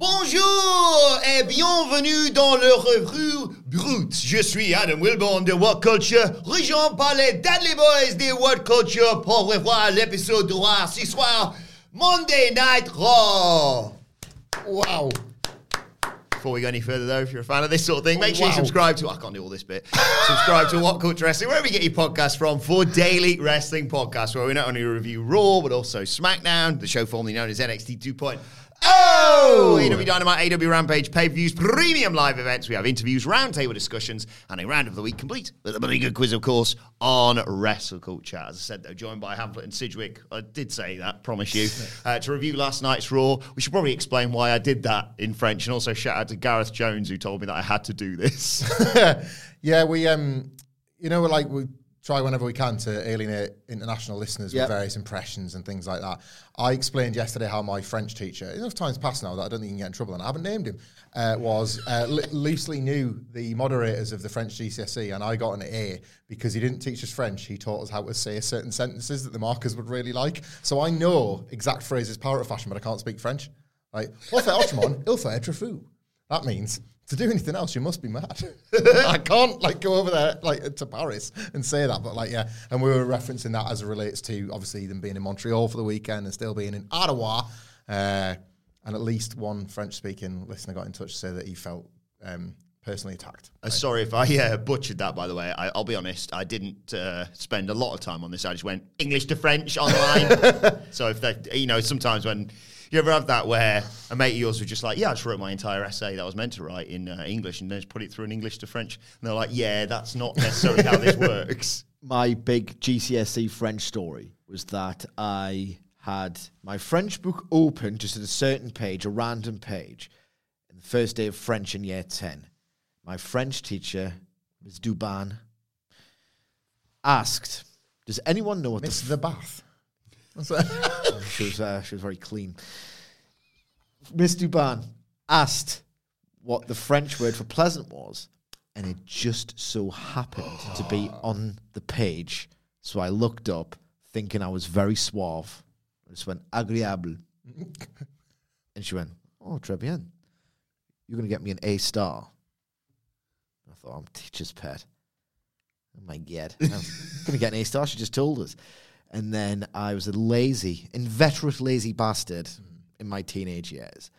Bonjour et bienvenue dans le revue brute. Je suis Adam Wilborn de What Culture, rejoint par les Dudley Boys de What Culture pour revoir l'épisode de Raw ce soir, Monday Night Raw. Wow. Before we go any further, though, if you're a fan of this sort of thing, make sure you subscribe to. I can't do all this bit. subscribe to What Culture Wrestling, wherever you get your podcasts from, for daily wrestling podcasts, where we not only review Raw, but also SmackDown, the show formerly known as NXT 2.0. Oh! AEW Dynamite, AEW Rampage, pay per views, premium live events. We have interviews, roundtable discussions, and a round of the week complete with a bloody good quiz, of course, on wrestle culture. As I said, though, joined by Hamflett and Sidgwick. I did say that, promise you. Uh, to review last night's Raw, we should probably explain why I did that in French, and also shout out to Gareth Jones, who told me that I had to do this. yeah, we um, you know, we're like we try whenever we can to alienate international listeners Yep. with various impressions and things like that. I explained yesterday how my French teacher, enough times passed now that I don't think he can get in trouble, and I haven't named him, uh, was uh, li- loosely knew the moderators of the French GCSE, and I got an A because he didn't teach us French. He taught us how to say certain sentences that the markers would really like. So I know exact phrases power of fashion, but I can't speak French. Like, "Pour faire autrement, il faut être fou." That means to do anything else, you must be mad. I can't like go over there like to Paris and say that, but like yeah, and we were referencing that as it relates to obviously them being in Montreal for the weekend and still being in Ottawa. Uh, and at least one French-speaking listener got in touch to say that he felt um, personally attacked. Uh, sorry if I uh, butchered that, by the way. I, I'll be honest, I didn't uh, spend a lot of time on this. I just went English to French online. so if that, you know, sometimes when you ever have that where a mate of yours was just like, yeah, I just wrote my entire essay that I was meant to write in uh, English and then just put it through in English to French. And they're like, yeah, that's not necessarily how this works. my big GCSE French story was that I had my French book open just at a certain page, a random page, in the first day of French in year 10. My French teacher, Ms. Duban, asked, Does anyone know what Miss the the bath. She was uh, she was very clean. Miss Duban asked what the French word for pleasant was, and it just so happened to be on the page. So I looked up, thinking I was very suave. I just went agréable, and she went, "Oh, très bien. You're gonna get me an A star." I thought, "I'm teacher's pet." Oh my god, I'm gonna get an A star. She just told us. And then I was a lazy, inveterate lazy bastard in my teenage years.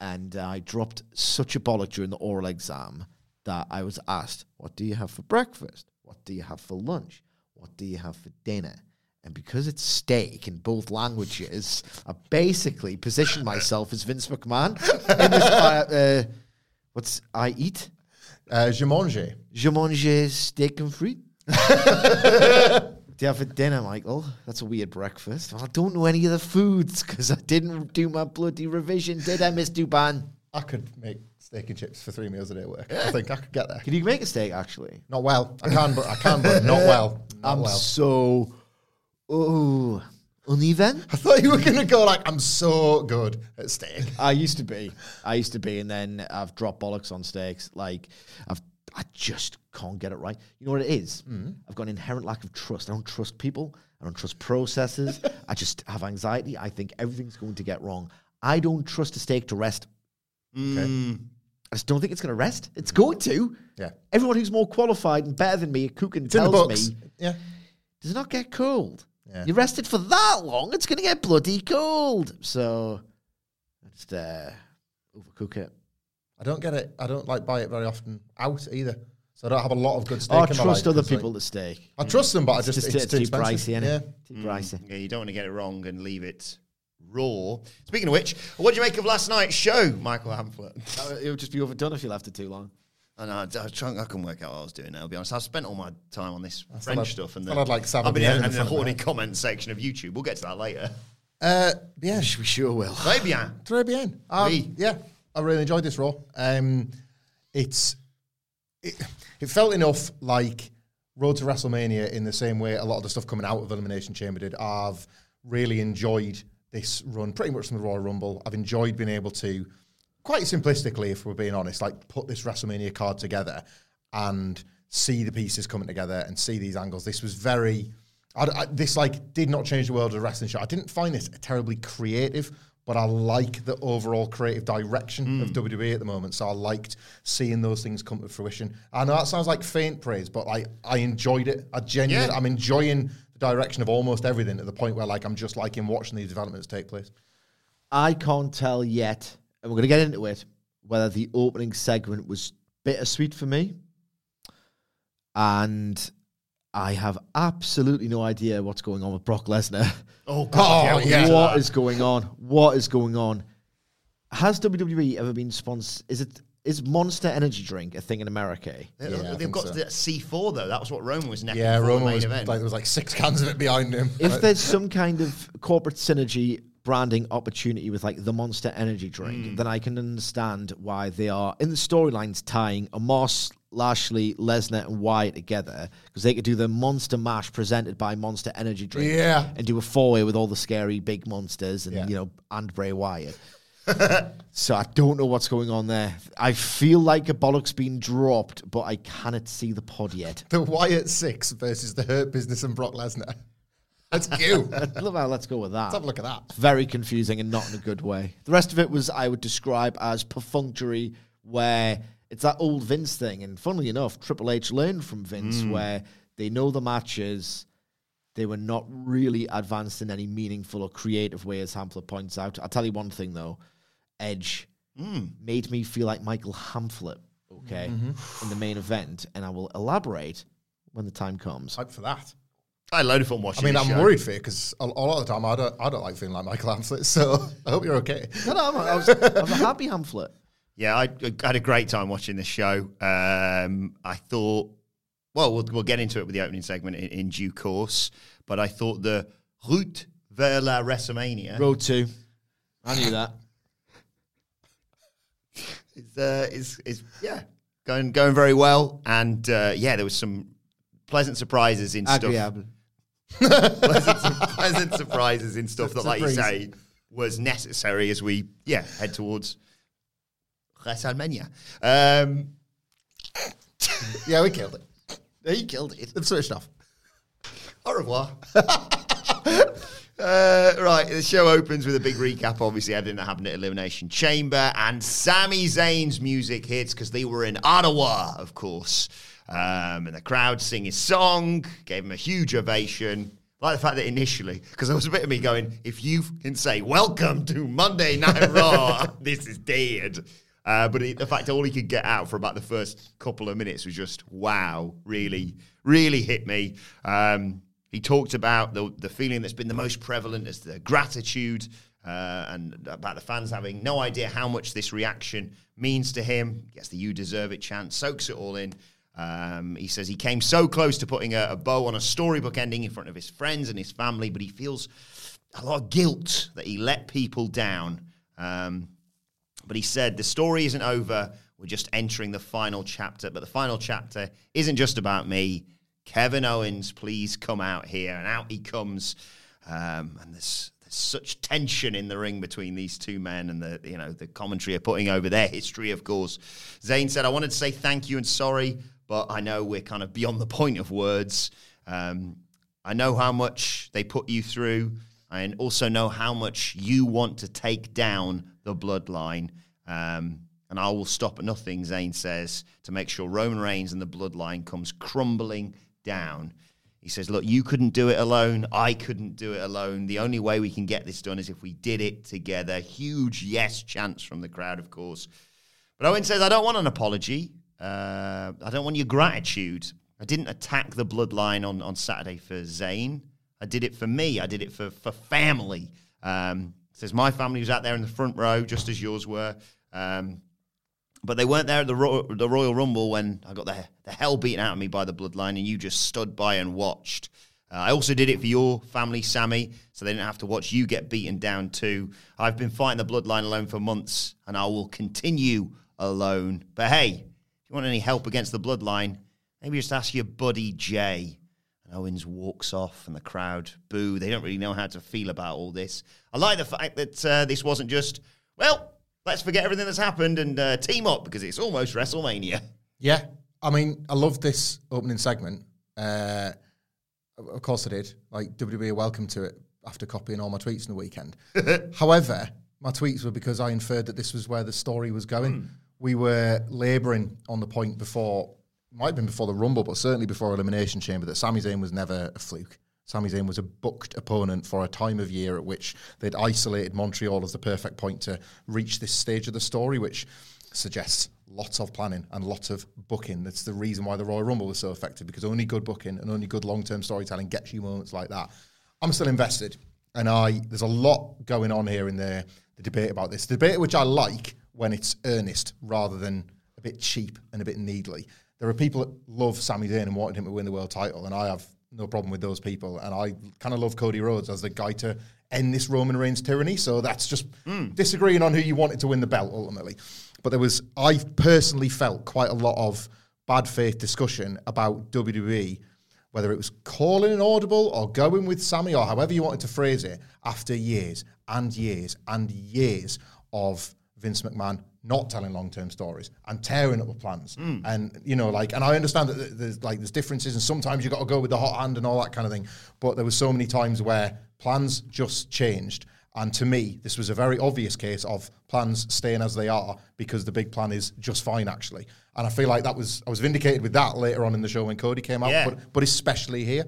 And I dropped such a bollock during the oral exam that I was asked, What do you have for breakfast? What do you have for lunch? What do you have for dinner? And because it's steak in both languages, I basically positioned myself as Vince McMahon in this, uh, uh, what's I eat? Uh, je mange. Je mange steak and fruit. Do you have for dinner, Michael? That's a weird breakfast. Well, I don't know any of the foods because I didn't do my bloody revision, did I, Miss Duban? I could make steak and chips for three meals a day at work. I think I could get there. Can you make a steak, actually? Not well. I can, but I can, but not well. Not I'm well. so. Oh. Uneven? I thought you were going to go like, I'm so good at steak. I used to be. I used to be, and then I've dropped bollocks on steaks. Like, I've. I just can't get it right. You know what it is? I've got an inherent lack of trust. I don't trust people. I don't trust processes. I just have anxiety. I think everything's going to get wrong. I don't trust a steak to rest. I just don't think it's going to rest. It's going to. Yeah. Everyone who's more qualified and better than me at cooking It's tells me Yeah. does not get cold. Yeah. You rested for that long, it's going to get bloody cold. So, I just uh, overcook it. I don't get it. I don't like buy it very often out either. So I don't have a lot of good steak Or in my trust life, other 'cause, like, people to steak. I trust them, but I just, It's, it's, it's too too expensive. pricey, innit? Yeah. Too pricey. Yeah, you don't want to get it wrong and leave it Raw. Speaking of which, what did you make of last night's show, Michael Hamflett? Uh, It would just be overdone if you left it too long. I know, I, I, was trying, I couldn't work out what I was doing now, I'll be honest. I've spent all my time on this thought French I'd- stuff and thought I'd, like, sab I've been in, end in in the front of horny me. comment section of YouTube. We'll get to that later. Uh, yeah, We sure will. Très bien. Très bien. Um, Oui. Yeah, I really enjoyed this Raw. Um, it's it, it felt enough like Road to WrestleMania in the same way a lot of the stuff coming out of Elimination Chamber did. I've really enjoyed this run pretty much from the Royal Rumble. I've enjoyed being able to, quite simplistically, if we're being honest, like put this WrestleMania card together and see the pieces coming together and see these angles. This was very. I, I- this like did not change the world of wrestling show. I didn't find this terribly creative, but I like the overall creative direction of mm. WWE at the moment. So I liked seeing those things come to fruition. I know that sounds like faint praise, but like I enjoyed it. I genuinely, Yeah. I'm enjoying the direction of almost everything to the point where like I'm just liking watching these developments take place. I can't tell yet, and we're going to get into it, whether the opening segment was bittersweet for me. And I have absolutely no idea what's going on with Brock Lesnar. Oh, God. Oh, yeah. get to What that. is going on? What is going on? Has WWE ever been sponsored? Is it is Monster Energy drink a thing in America? They- Yeah, I They've got so. that C4 though. That was what Roman was necking Yeah, for the Roman main was event. like there was like six cans of it behind him. If there's some kind of corporate synergy branding opportunity with like the Monster Energy drink, hmm. then I can understand why they are in the storylines tying Omos, Lashley, Lesnar, and Wyatt together because they could do the Monster Mash presented by Monster Energy drink, Yeah. and do a four way with all the scary big monsters and Yeah. you know and Bray Wyatt. so I don't know what's going on there. I feel like a bollock's been dropped, but I cannot see the pod yet. the Wyatt Six versus the Hurt Business and Brock Lesnar. That's you. Let's Well, let's go with that. have a look at that. very confusing and not in a good way. The rest of it was I would describe as perfunctory, where it's that old Vince thing. And funnily enough, Triple H learned from Vince, mm. where they know the matches, they were not really advanced in any meaningful or creative way, as Hamflett points out. I'll tell you one thing though, Edge mm. made me feel like Michael Hamflett, okay, mm-hmm. in the main event, and I will elaborate when the time comes. Hype for that. I had a load of fun I mean, I'm show. worried for you because a, a lot of the time I don't, I don't like feeling like Michael Hamflett, so I hope you're okay. No, no, I'm, I was, I was a happy Hamflett. Yeah, I, I had a great time watching this show. Um, I thought, well, well, we'll get into it with the opening segment in, in due course. But I thought the route vers la WrestleMania Road two. I knew that. is, uh, is, is yeah, going going very well. And uh, yeah, there was some pleasant surprises in stuff. Pleasant, pleasant surprises in stuff that, like you say, was necessary as we yeah head towards WrestleMania. Um, Yeah, we killed it. he killed it. They've switched off. Au revoir. Uh, right, the show opens with a big recap, obviously, everything that happened at Elimination Chamber, and Sami Zayn's music hits because they were in Ottawa, of course. Um, and the crowd sing his song, gave him a huge ovation. Like the fact that initially, because there was a bit of me going, if you can say, Welcome to Monday Night Raw, this is dead. Uh, but the fact all he could get out for about the first couple of minutes was just, wow, really, really hit me. Um, he talked about the, the feeling that's been the most prevalent as the gratitude uh, and about the fans having no idea how much this reaction means to him. Gets the "You deserve it" chant, soaks it all in. Um, he says he came so close to putting a, a bow on a storybook ending in front of his friends and his family, but he feels a lot of guilt that he let people down. Um, but he said the story isn't over. We're just entering the final chapter. But the final chapter isn't just about me. Kevin Owens, please come out here. And out he comes. Um, and there's, there's such tension in the ring between these two men, and the you know the commentary are putting over their history, of course. Zayn said, "I wanted to say thank you and sorry, but I know we're kind of beyond the point of words. Um, I know how much they put you through, and also know how much you want to take down the bloodline. Um, and I will stop at nothing, Zayn says, to make sure Roman Reigns and the bloodline comes crumbling down. He says, Look, you couldn't do it alone. I couldn't do it alone. The only way we can get this done is if we did it together. Huge yes chance from the crowd, of course. But Owen says, I don't want an apology. Uh, I don't want your gratitude. I didn't attack the bloodline on, on Saturday for Zayn. I did it for me. I did it for, for family. Um, says my family was out there in the front row, just as yours were. Um, but they weren't there at the, Ro- the Royal Rumble when I got the, the hell beaten out of me by the Bloodline, and you just stood by and watched. Uh, I also did it for your family, Sami, so they didn't have to watch you get beaten down too. I've been fighting the Bloodline alone for months, and I will continue alone. But hey, if you want any help against the Bloodline, maybe just ask your buddy Jey. Owens walks off, and the crowd boo. They don't really know how to feel about all this. I like the fact that uh, this wasn't just, well, let's forget everything that's happened and uh, team up because it's almost WrestleMania. Yeah, I mean, I love this opening segment. Uh, of course, I did. Like WWE welcome to it after copying all my tweets in the weekend. However, my tweets were because I inferred that this was where the story was going. We were labouring on the point before, might have been before the Rumble, but certainly before Elimination Chamber, that Sami Zayn was never a fluke. Sami Zayn was a booked opponent for a time of year at which they'd isolated Montreal as the perfect point to reach this stage of the story, which suggests lots of planning and lots of booking. That's the reason why the Royal Rumble was so effective because only good booking and only good long-term storytelling gets you moments like that. I'm still invested, and I there's a lot going on here in the the debate about this. The debate which I like when it's earnest rather than a bit cheap and a bit needly. There are people that love Sami Zayn and wanted him to win the world title, and I have no problem with those people. And I kind of love Cody Rhodes as the guy to end this Roman Reigns tyranny. So that's just hmm. disagreeing on who you wanted to win the belt ultimately. But there was, I personally felt quite a lot of bad faith discussion about WWE, whether it was calling an audible or going with Sami or however you wanted to phrase it, after years and years and years of Vince McMahon not telling long-term stories and tearing up the plans. Hmm. And you know, like, and I understand that there's like there's differences, and sometimes you got to go with the hot hand and all that kind of thing. But there were so many times where plans just changed. And to me, this was a very obvious case of plans staying as they are because the big plan is just fine, actually. And I feel like that was I was vindicated with that later on in the show when Cody came out, Yeah. but but especially here.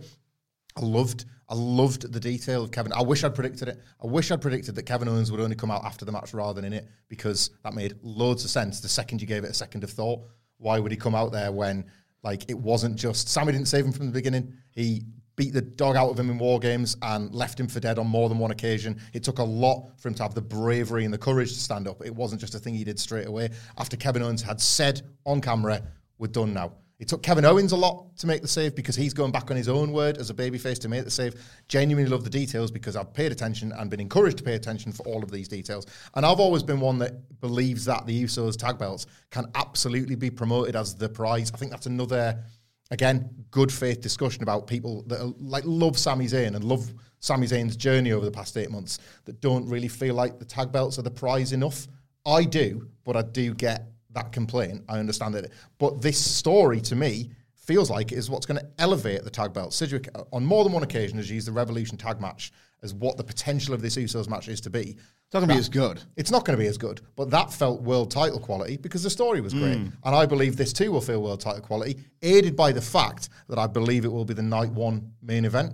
I loved, I loved the detail of Kevin. I wish I'd predicted it. I wish I'd predicted that Kevin Owens would only come out after the match rather than in it because that made loads of sense. The second you gave it a second of thought, why would he come out there when like it wasn't just Sami didn't save him from the beginning. He beat the dog out of him in war games and left him for dead on more than one occasion. It took a lot for him to have the bravery and the courage to stand up. It wasn't just a thing he did straight away. After Kevin Owens had said on camera, "We're done now." It took Kevin Owens a lot to make the save because he's going back on his own word as a babyface to make the save. Genuinely love the details because I've paid attention and been encouraged to pay attention for all of these details. And I've always been one that believes that the Usos tag belts can absolutely be promoted as the prize. I think that's another, again, good faith discussion about people that are, like love Sami Zayn and love Sami Zayn's journey over the past eight months that don't really feel like the tag belts are the prize enough. I do, but I do get that complaint. I understand it. But this story to me feels like it is what's going to elevate the tag belt. Sidgwick, uh, on more than one occasion, has used the Revolution tag match as what the potential of this Usos match is to be. It's not going to be as good. It's not going to be as good, but that felt world title quality because the story was great. And I believe this too will feel world title quality, aided by the fact that I believe it will be the night one main event.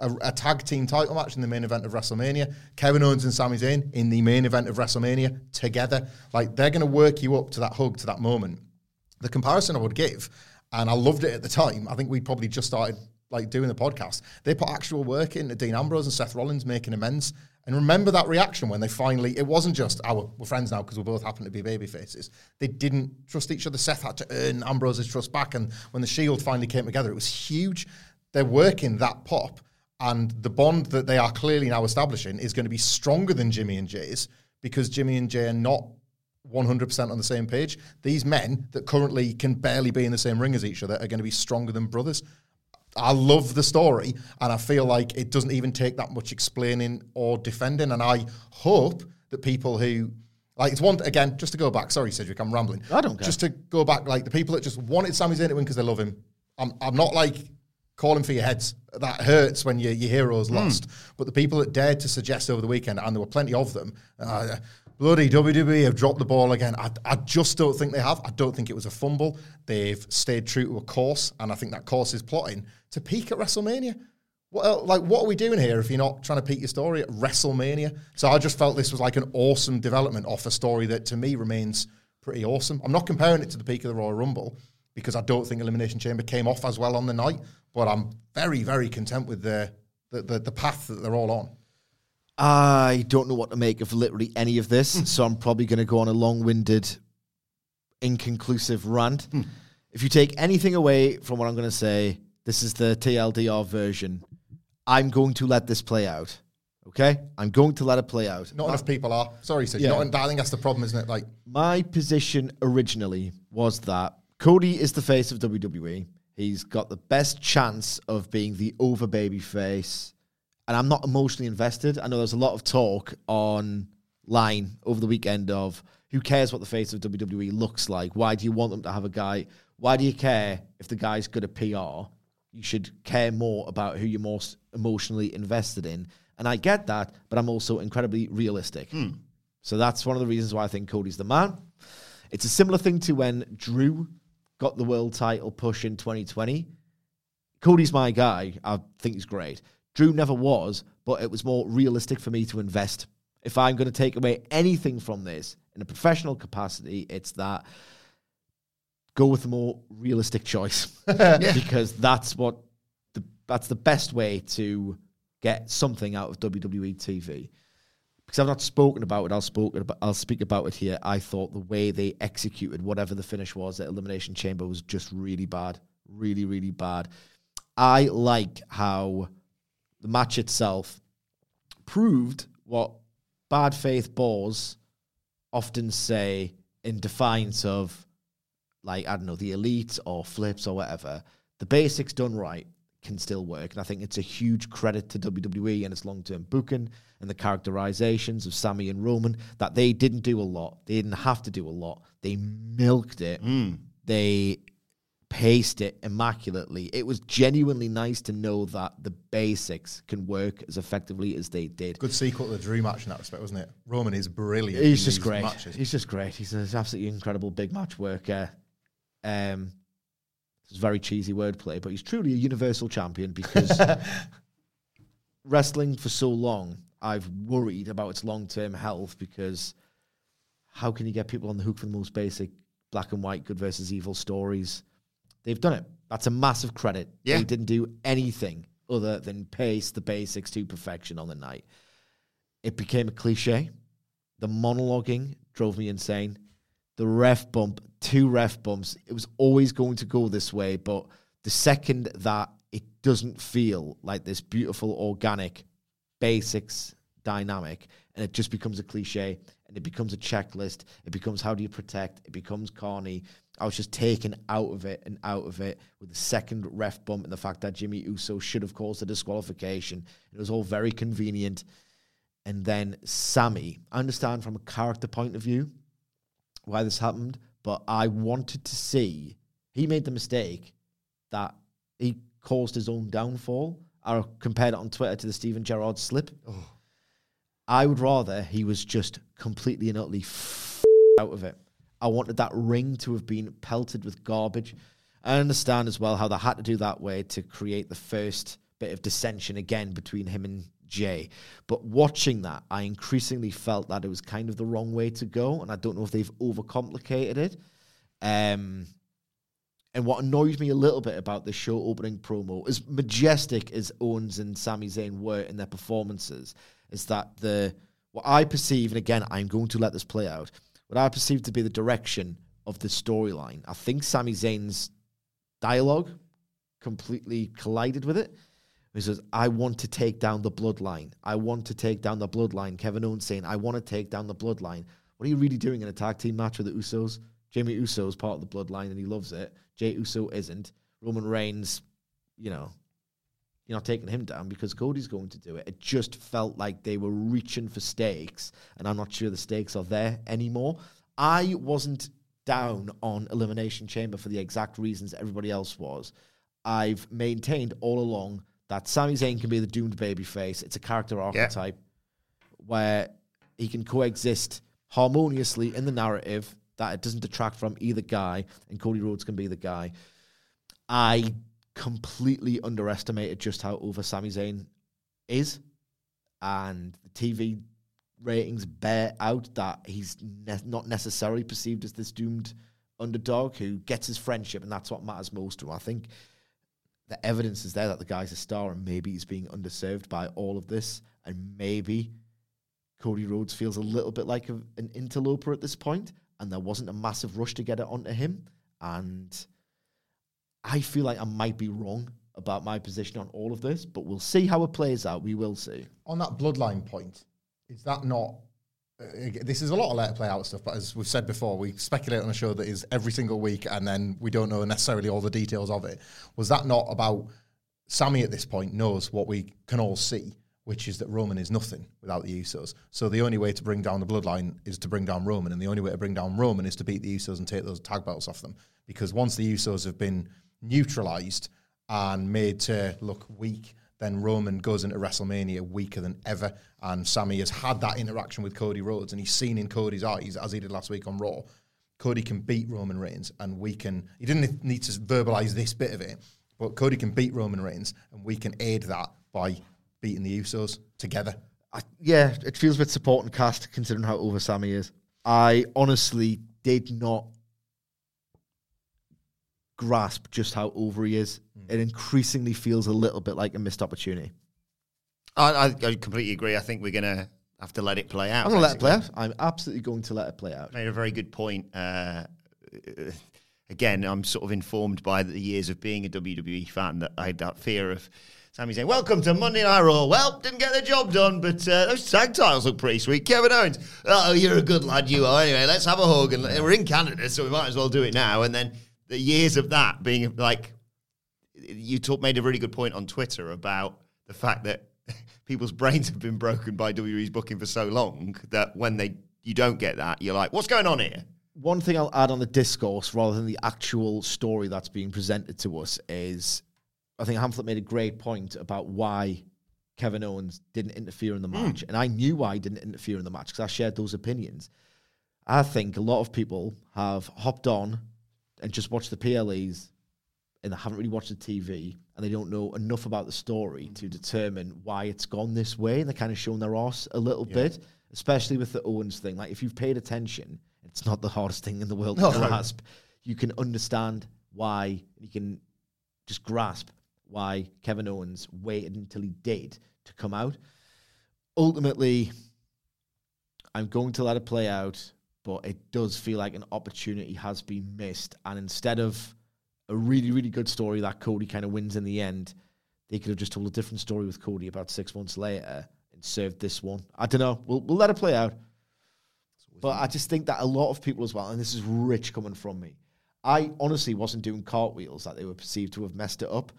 A, a tag team title match in the main event of WrestleMania. Kevin Owens and Sami Zayn in the main event of WrestleMania together. Like they're going to work you up to that hug, to that moment. The comparison I would give, and I loved it at the time. I think we probably just started like doing the podcast. They put actual work into Dean Ambrose and Seth Rollins making amends. And remember that reaction when they finally, it wasn't just, oh, we're friends now because we both happen to be baby faces. They didn't trust each other. Seth had to earn Ambrose's trust back. And when the Shield finally came together, it was huge. They're working that pop. And the bond that they are clearly now establishing is going to be stronger than Jimmy and Jey's because Jimmy and Jey are not 100% on the same page. These men that currently can barely be in the same ring as each other are going to be stronger than brothers. I love the story, and I feel like it doesn't even take that much explaining or defending. And I hope that people who like it's one again, just to go back. Sorry, Cedric, I'm rambling. I don't care. Just to go back, like the people that just wanted Sami Zayn to win because they love him. I'm, I'm not like calling for your heads. That hurts when your your hero's lost. But the people that dared to suggest over the weekend, and there were plenty of them. Uh, Bloody WWE have dropped the ball again. I, I just don't think they have. I don't think it was a fumble. They've stayed true to a course, and I think that course is plotting to peak at WrestleMania. What el- like what are we doing here if you're not trying to peak your story at WrestleMania? So I just felt this was like an awesome development off a story that to me remains pretty awesome. I'm not comparing it to the peak of the Royal Rumble because I don't think Elimination Chamber came off as well on the night, but I'm very very content with the the, the, the path that they're all on. I don't know what to make of literally any of this, hmm. so I'm probably going to go on a long-winded, inconclusive rant. Hmm. If you take anything away from what I'm going to say, this is the TLDR version. I'm going to let this play out. Okay, I'm going to let it play out. Not uh, enough people are. Sorry, Sid. Yeah. Not, I think that's the problem, isn't it? Like, My position originally was that Cody is the face of WWE. He's got the best chance of being the over baby face. And I'm not emotionally invested. I know there's a lot of talk online over the weekend of who cares what the face of WWE looks like? Why do you want them to have a guy? Why do you care if the guy's good at PR? You should care more about who you're most emotionally invested in. And I get that, but I'm also incredibly realistic. Hmm. So that's one of the reasons why I think Cody's the man. It's a similar thing to when Drew got the world title push in 2020. Cody's my guy. I think he's great. Drew never was, but it was more realistic for me to invest. If I'm going to take away anything from this in a professional capacity, it's that go with a more realistic choice because that's what the that's the best way to get something out of WWE TV. Because I've not spoken about it, I'll spoke about, I'll speak about it here. I thought the way they executed whatever the finish was at Elimination Chamber was just really bad, really really bad. I like how the match itself proved what bad faith balls often say in defiance of like I don't know the elite or flips or whatever. The basics done right can still work, and I think it's a huge credit to WWE and its long-term booking and the characterizations of Sami and Roman that they didn't do a lot. They didn't have to do a lot. They milked it. They paced it immaculately. It was genuinely nice to know that the basics can work as effectively as they did. good sequel to the Drew match in that respect, wasn't it? Roman is brilliant. He's just great. Matches. He's just great. He's an absolutely incredible big match worker. Um, it's very cheesy wordplay, but he's truly a universal champion because wrestling for so long, I've worried about its long term health because how can you get people on the hook for the most basic black and white good versus evil stories? They've done it. That's a massive credit. Yeah. They didn't do anything other than pace the basics to perfection on the night. It became a cliche. The monologuing drove me insane. The ref bump, two ref bumps, it was always going to go this way. But the second that it doesn't feel like this beautiful, organic, basics dynamic, and it just becomes a cliche and it becomes a checklist, it becomes how do you protect, it becomes corny. I was just taken out of it and out of it with the second ref bump and the fact that Jimmy Uso should have caused a disqualification. It was all very convenient. And then Sami, I understand from a character point of view why this happened, but I wanted to see he made the mistake that he caused his own downfall. I compared it on Twitter to the Steven Gerrard slip. I would rather he was just completely and utterly f- out of it. I wanted that ring to have been pelted with garbage. I understand as well how they had to do that way to create the first bit of dissension again between him and Jey. But watching that, I increasingly felt that it was kind of the wrong way to go, and I don't know if they've overcomplicated it. Um, and what annoys me a little bit about the show opening promo, as majestic as Owens and Sami Zayn were in their performances, is that the what I perceive, and again, I'm going to let this play out, what I perceive to be the direction of the storyline. I think Sami Zayn's dialogue completely collided with it. He says, I want to take down the bloodline. I want to take down the bloodline. Kevin Owens saying, I want to take down the bloodline. What are you really doing in a tag team match with the Usos? Jimmy Uso is part of the bloodline and he loves it. Jey Uso isn't. Roman Reigns, you know, you're not taking him down because Cody's going to do it. It just felt like they were reaching for stakes, and I'm not sure the stakes are there anymore. I wasn't down on Elimination Chamber for the exact reasons everybody else was. I've maintained all along that Sami Zayn can be the doomed baby face. It's a character archetype where he can coexist harmoniously in the narrative that it doesn't detract from either guy, and Cody Rhodes can be the guy. I completely underestimated just how over Sami Zayn is, and the TV ratings bear out that he's ne- not necessarily perceived as this doomed underdog who gets his friendship, and that's what matters most to him. I think the evidence is there that the guy's a star, and maybe he's being underserved by all of this, and maybe Cody Rhodes feels a little bit like a, an interloper at this point, and there wasn't a massive rush to get it onto him. And I feel like I might be wrong about my position on all of this, but we'll see how it plays out. We will see. On that bloodline point, is that not? Uh, this is a lot of let play out stuff, but as we've said before, we speculate on a show that is every single week, and then we don't know necessarily all the details of it. Was that not about Sami at this point knows what we can all see, which is that Roman is nothing without the Usos. So the only way to bring down the bloodline is to bring down Roman, and the only way to bring down Roman is to beat the Usos and take those tag belts off them. Because once the Usos have been neutralized and made to look weak, then Roman goes into WrestleMania weaker than ever. And Sami has had that interaction with Cody Rhodes, and he's seen in Cody's eyes, as he did last week on Raw, Cody can beat Roman Reigns, and we can. He didn't need to verbalize this bit of it, but Cody can beat Roman Reigns, and we can aid that by beating the Usos together. I, yeah, it feels a bit supporting cast considering how over Sami is. I honestly did not grasp just how over he is. Mm. It increasingly feels a little bit like a missed opportunity. I, I, I completely agree. I think we're going to have to let it play out. I'm going to let it play out. I'm absolutely going to let it play out. made a very good point. Uh, again, I'm sort of informed by the years of being a WWE fan that I had that fear of Sami saying, "Welcome to Monday Night Raw." Well, didn't get the job done, but uh, those tag titles look pretty sweet. Kevin Owens, oh, you're a good lad, you are. Anyway, let's have a hug, and we're in Canada, so we might as well do it now. And then the years of that being like, you talk, made a really good point on Twitter about the fact that people's brains have been broken by WWE's booking for so long that when they you don't get that, you're like, "What's going on here?" One thing I'll add on the discourse rather than the actual story that's being presented to us is I think Hamflett made a great point about why Kevin Owens didn't interfere in the hmm. match. And I knew why he didn't interfere in the match because I shared those opinions. I think a lot of people have hopped on and just watch the PLEs and they haven't really watched the TV and they don't know enough about the story to mm. determine why it's gone this way. And they're kind of showing their arse a little bit, especially with the Owens thing. Like, if you've paid attention, it's not the hardest thing in the world No. to grasp. You can understand why, you can just grasp why Kevin Owens waited until he did to come out. Ultimately, I'm going to let it play out, but it does feel like an opportunity has been missed. And instead of a really, really good story that Cody kind of wins in the end, they could have just told a different story with Cody about six months later and served this one. I don't know. We'll, we'll let it play out. But I just think that a lot of people as well, and this is rich coming from me, I honestly wasn't doing cartwheels that they were perceived to have messed it up.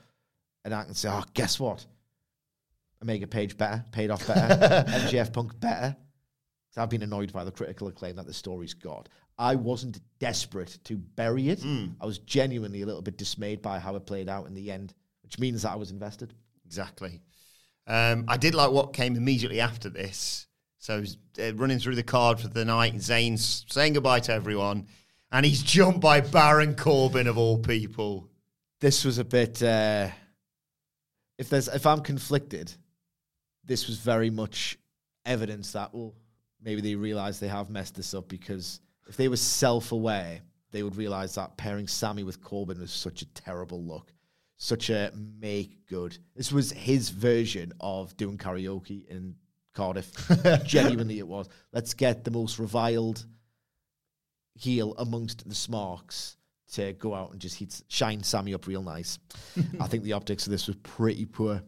And I can say, oh, guess what? Omega Page better, paid off better, MJF Punk better. I've been annoyed by the critical acclaim that the story's got. I wasn't desperate to bury it. I was genuinely a little bit dismayed by how it played out in the end, which means that I was invested. Exactly. Um, I did like what came immediately after this. So uh, running through the card for the night, Zayn's saying goodbye to everyone, and he's jumped by Baron Corbin of all people. This was a bit. Uh, if there's, if I'm conflicted, this was very much evidence that well, maybe they realize they have messed this up because if they were self-aware, they would realize that pairing Sami with Corbin was such a terrible look, such a make good. This was his version of doing karaoke in Cardiff. Genuinely, it was. Let's get the most reviled heel amongst the smarks to go out and just heat, shine Sami up real nice. I think the optics of this was pretty poor.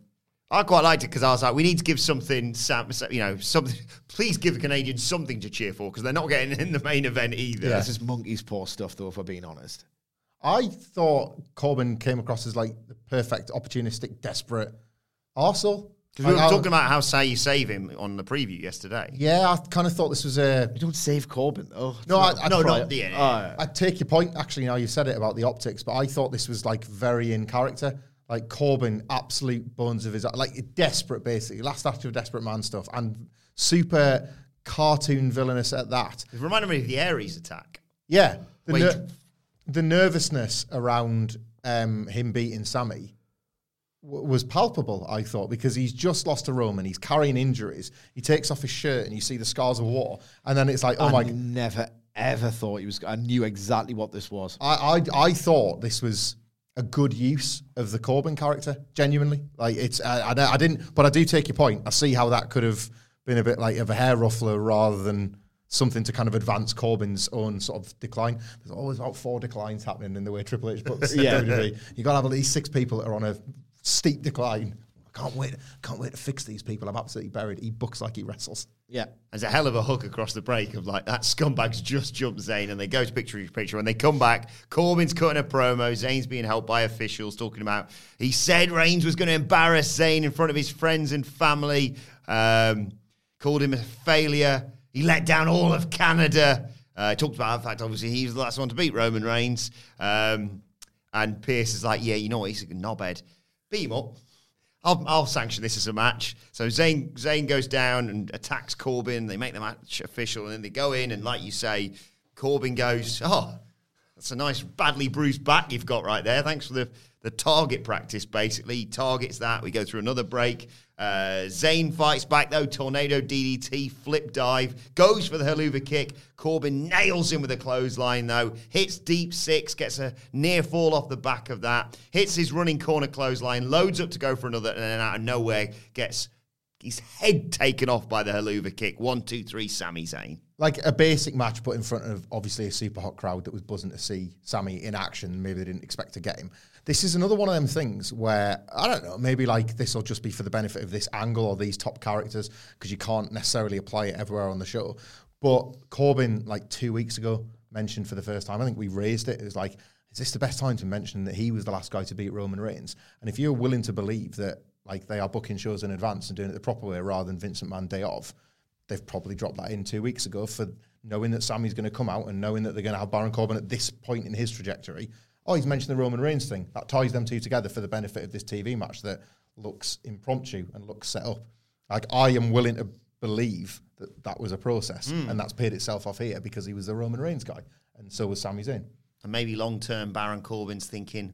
I quite liked it because I was like, we need to give something, Sam, you know, something. Please give Canadians something to cheer for because they're not getting in the main event either. This is monkey's paw stuff, though, if we're being honest. I thought Corbin came across as like the perfect, opportunistic, desperate arsehole. Because we were talking about how say you save him on the preview yesterday. Yeah, I kind of thought this was a. You don't save Corbin, though. No, I, I No, pri- not the end. Oh, I take your point. Actually, now you said it about the optics, but I thought this was like very in character. Like Corbin, absolute bones of his like desperate, basically last act of desperate man stuff, and super cartoon villainous at that. It reminded me of the Ares attack. Yeah, the, ner- the nervousness around um, him beating Sami w- was palpable. I thought because he's just lost to Roman, he's carrying injuries. He takes off his shirt and you see the scars of war, and then it's like, oh I my! never, ever thought he was. I knew exactly what this was. I, I I thought this was a good use of the Corbin character. Genuinely, like it's I, I, I didn't, but I do take your point. I see how that could have been a bit like of a hair ruffler rather than something to kind of advance Corbin's own sort of decline. There's always about four declines happening in the way Triple H books Yeah. WWE. You got to have at least six people that are on a steep decline. Can't wait. Can't wait to fix these people. I'm absolutely buried. He books like he wrestles. Yeah. There's a hell of a hook across the break of like that scumbag's just jumped Zayn and they go to picture picture and they come back. Corbin's cutting a promo. Zayn's being helped by officials talking about he said Reigns was going to embarrass Zayn in front of his friends and family. Um, called him a failure. He let down all of Canada. Uh, talked about the fact obviously he was the last one to beat Roman Reigns. Um, and Pearce is like, yeah, you know what? He's a knobhead. Beat him up. I'll, I'll sanction this as a match. So Zayn, Zayn goes down and attacks Corbin. They make the match official, and then they go in, and like you say, Corbin goes, "Oh, that's a nice badly bruised back you've got right there. Thanks for the the target practice. Basically, he targets that. We go through another break. Uh, Zayn fights back though. Tornado DDT, flip dive, goes for the Helluva kick. Corbin nails him with a clothesline though. Hits deep six, gets a near fall off the back of that. Hits his running corner clothesline, loads up to go for another, and then out of nowhere gets his head taken off by the Helluva kick. One, two, three. Sami Zayn. like a basic match, but in front of obviously a super hot crowd that was buzzing to see Sami in action. Maybe they didn't expect to get him. This is another one of them things where I don't know. Maybe like this will just be for the benefit of this angle or these top characters because you can't necessarily apply it everywhere on the show. But Corbin, like two weeks ago, mentioned for the first time. I think we raised it. It was like, is this the best time to mention that he was the last guy to beat Roman Reigns? And if you're willing to believe that like they are booking shows in advance and doing it the proper way rather than Vince McMahon day of, they've probably dropped that in two weeks ago for knowing that Sami's going to come out and knowing that they're going to have Baron Corbin at this point in his trajectory. Oh, he's mentioned the Roman Reigns thing. That ties them two together for the benefit of this TV match that looks impromptu and looks set up. Like, I am willing to believe that that was a process hmm. and that's paid itself off here because he was the Roman Reigns guy. And so was Sami Zayn. And maybe long term, Baron Corbin's thinking,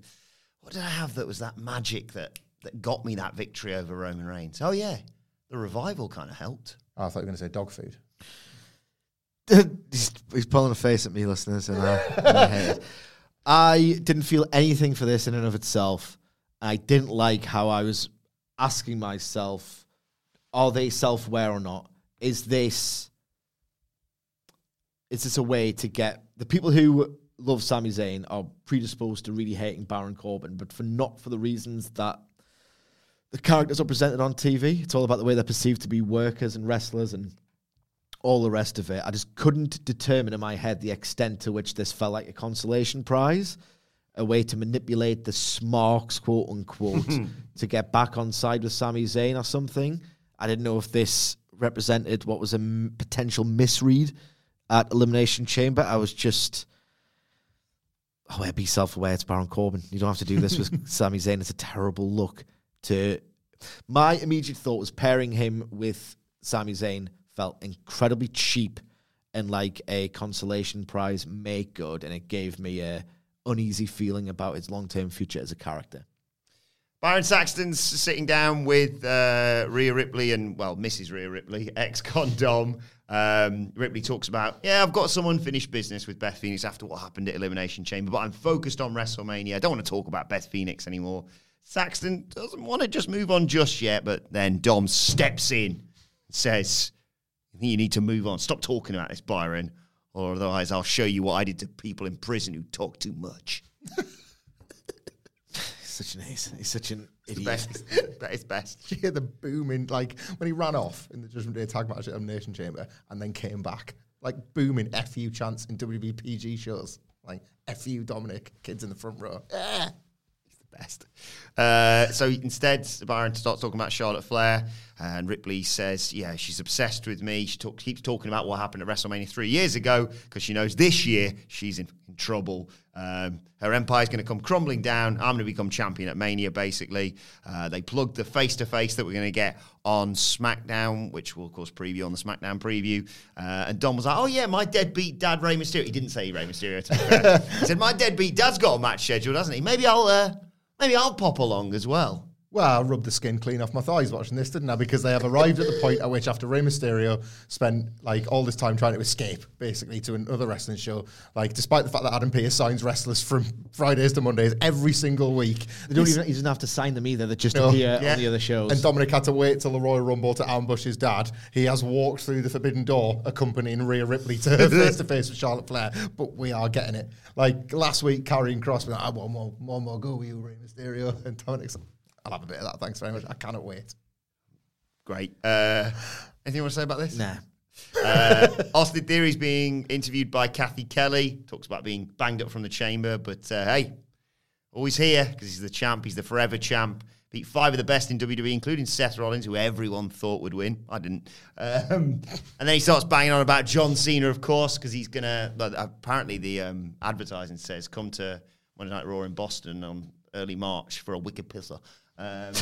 what did I have that was that magic that, that got me that victory over Roman Reigns? Oh, yeah, the revival kind of helped. Oh, I thought you were going to say dog food. he's, he's pulling a face at me, listeners, and I, and I hate it. I didn't feel anything for this in and of itself. I didn't like how I was asking myself, are they self-aware or not? Is this is this a way to get the people who love Sami Zayn are predisposed to really hating Baron Corbin, but for not for the reasons that the characters are presented on TV. It's all about the way they're perceived to be workers and wrestlers and all the rest of it. I just couldn't determine in my head the extent to which this felt like a consolation prize, a way to manipulate the smarks, quote unquote, to get back on side with Sami Zayn or something. I didn't know if this represented what was a m- potential misread at Elimination Chamber. I was just. Oh, yeah, be self-aware. It's Baron Corbin. You don't have to do this with Sami Zayn. It's a terrible look. To my immediate thought was pairing him with Sami Zayn felt incredibly cheap and like a consolation prize make good, and it gave me a uneasy feeling about his long-term future as a character. Byron Saxton's sitting down with uh, Rhea Ripley and, well, Mrs. Rhea Ripley, ex condom. Um, Ripley talks about, yeah, I've got some unfinished business with Beth Phoenix after what happened at Elimination Chamber, but I'm focused on WrestleMania. I don't want to talk about Beth Phoenix anymore. Saxton doesn't want to just move on just yet, but then Dom steps in and says, I think you need to move on. Stop talking about this, Byron, or otherwise I'll show you what I did to people in prison who talk too much. He's such an ace. He's such an idiot. Best. That is best. You hear the booming, like when he ran off in the Judgment Day tag match at Elimination Chamber and then came back, like booming FU chants in WBPG shows, like FU Dominik, kids in the front row. Eh. Best. Uh, so instead, Byron starts talking about Charlotte Flair, and Ripley says, "Yeah, she's obsessed with me. She talk, keeps talking about what happened at WrestleMania three years ago because she knows this year she's in, in trouble. Um, her empire's going to come crumbling down. I'm going to become champion at Mania. Basically, uh, they plugged the face to face that we're going to get on SmackDown, which we'll of course preview on the SmackDown preview. Uh, and Dom was like, "Oh yeah, my deadbeat dad Rey Mysterio." He didn't say Rey Mysterio. To he said, "My deadbeat dad's got a match scheduled, hasn't he? Maybe I'll." Maybe I'll pop along as well. Well, I rubbed the skin clean off my thighs watching this, didn't I? Because they have arrived at the point at which, after Rey Mysterio spent like all this time trying to escape, basically, to another wrestling show, like despite the fact that Adam Pearce signs wrestlers from Fridays to Mondays every single week, They don't even, he doesn't have to sign them either. They just No. appear Yeah. on the other shows. and Dominik had to wait till the Royal Rumble to ambush his dad. He has walked through the forbidden door, accompanying Rhea Ripley to face to face with Charlotte Flair. But we are getting it. Like last week, Karrion Kross was like, I want more, one more go with you, Rey Mysterio. And Dominik's like, I'll have a bit of that. Thanks very much. I cannot wait. Great. Uh, anything you want to say about this? nah. Uh, Austin Theory's being interviewed by Kathy Kelly. Talks about being banged up from the chamber, but uh, hey, always here because he's the champ. He's the forever champ. Beat five of the best in WWE, including Seth Rollins, who everyone thought would win. I didn't. Um, and then he starts banging on about John Cena, of course, because he's gonna. But apparently, the um, advertising says come to Monday Night Raw in Boston on early March for a wicked pisser. Um,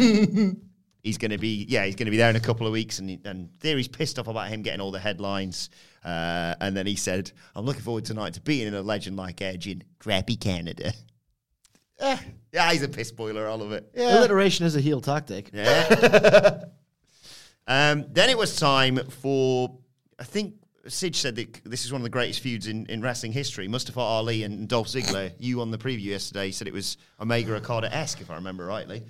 he's going to be yeah he's going to be there in a couple of weeks and, he- and theory's pissed off about him getting all the headlines. Uh, and then he said i'm looking forward tonight to being in a legend like edge in crappy canada. Eh, yeah he's a piss boiler all of it. Alliteration is a heel tactic. yeah. Um, then it was time for i think Sid said that this is one of the greatest feuds in, in wrestling history. Mustafa Ali and Dolph Ziggler. You on the preview yesterday said it was Omega Okada esque, if I remember rightly.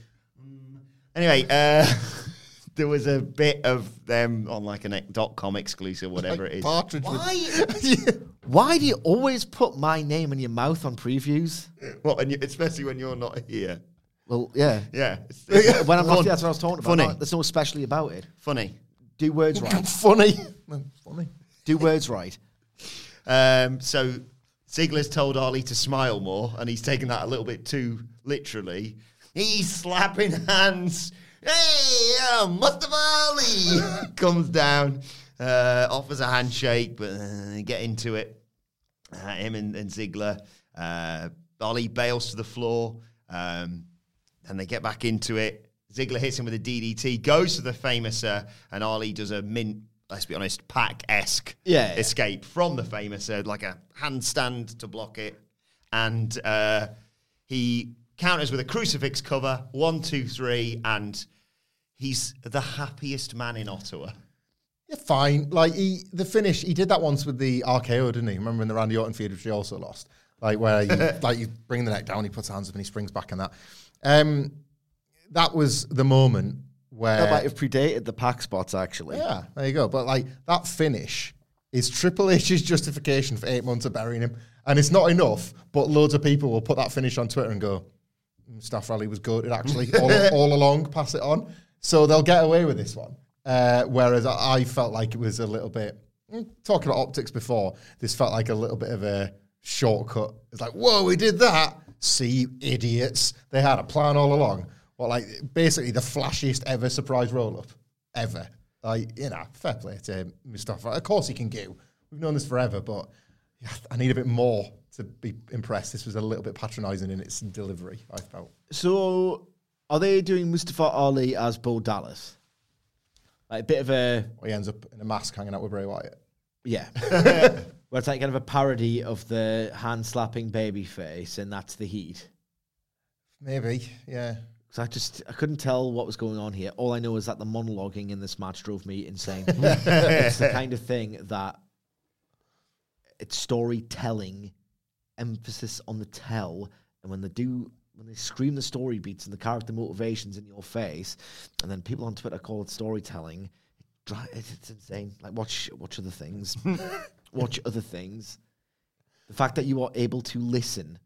Anyway, uh, there was a bit of them on like an dot com exclusive, whatever it is. Partridge with- Why? Why do you always put my name in your mouth on previews? Well, and you, especially when you're not here. Well, yeah. Yeah, it's, it's When I'm not here, that's what I was talking about. Funny, No, there's no especially about it. funny. Do words right. funny. funny. Do words right. Um, so Ziggler's told Ali to smile more, and he's taken that a little bit too literally. He's slapping hands. Hey, uh, Mustafa Ali comes down, uh, offers a handshake, but uh, get into it. Uh, him and, and Ziggler. Uh, Ali bails to the floor, um, and they get back into it. Ziggler hits him with a DDT, goes to the famous, and Ali does a mint. Let's be honest, pack esque Yeah, yeah. escape from the famous, uh, like a handstand to block it, and uh, he counters with a crucifix cover. One, two, three, and he's the happiest man in Ottawa. Yeah, fine. Like he, the finish, he did that once with the RKO, didn't he? Remember in the Randy Orton feud, which he also lost. Like where you, like you bring the neck down, he puts hands up and he springs back and that. Um, that was the moment where. That might have predated the pack spots, actually. Yeah, there you go. But like that finish is Triple H's justification for eight months of burying him, and it's not enough. But loads of people will put that finish on Twitter and go, "Mm, "Stafa Ali was good, actually, all, all along." Pass it on, so they'll get away with this one. Uh, whereas I I felt like it was a little bit mm, talking about optics before. This felt like a little bit of a shortcut. It's like, "Whoa, we did that." See, you idiots! They had a plan all along. Well, like basically the flashiest ever surprise roll up ever. Like, you know, fair play to Mustafa. Of course he can go. We've known this forever, but I need a bit more to be impressed. This was a little bit patronising in its delivery, I felt. So, are they doing Mustafa Ali as Bo Dallas? Like a bit of a Well, He ends up in a mask hanging out with Bray Wyatt. yeah, where it's like kind of a parody of the hand slapping baby face, and that's the heat. Maybe, yeah. Because I just I couldn't tell what was going on here. All I know is that the monologuing in this match drove me insane. it's the kind of thing that it's storytelling, emphasis on the tell, and when they do when they scream the story beats and the character motivations in your face, and then people on Twitter call it storytelling, it dri- it's, it's insane. Like watch watch other things, watch other things. The fact that you are able to listen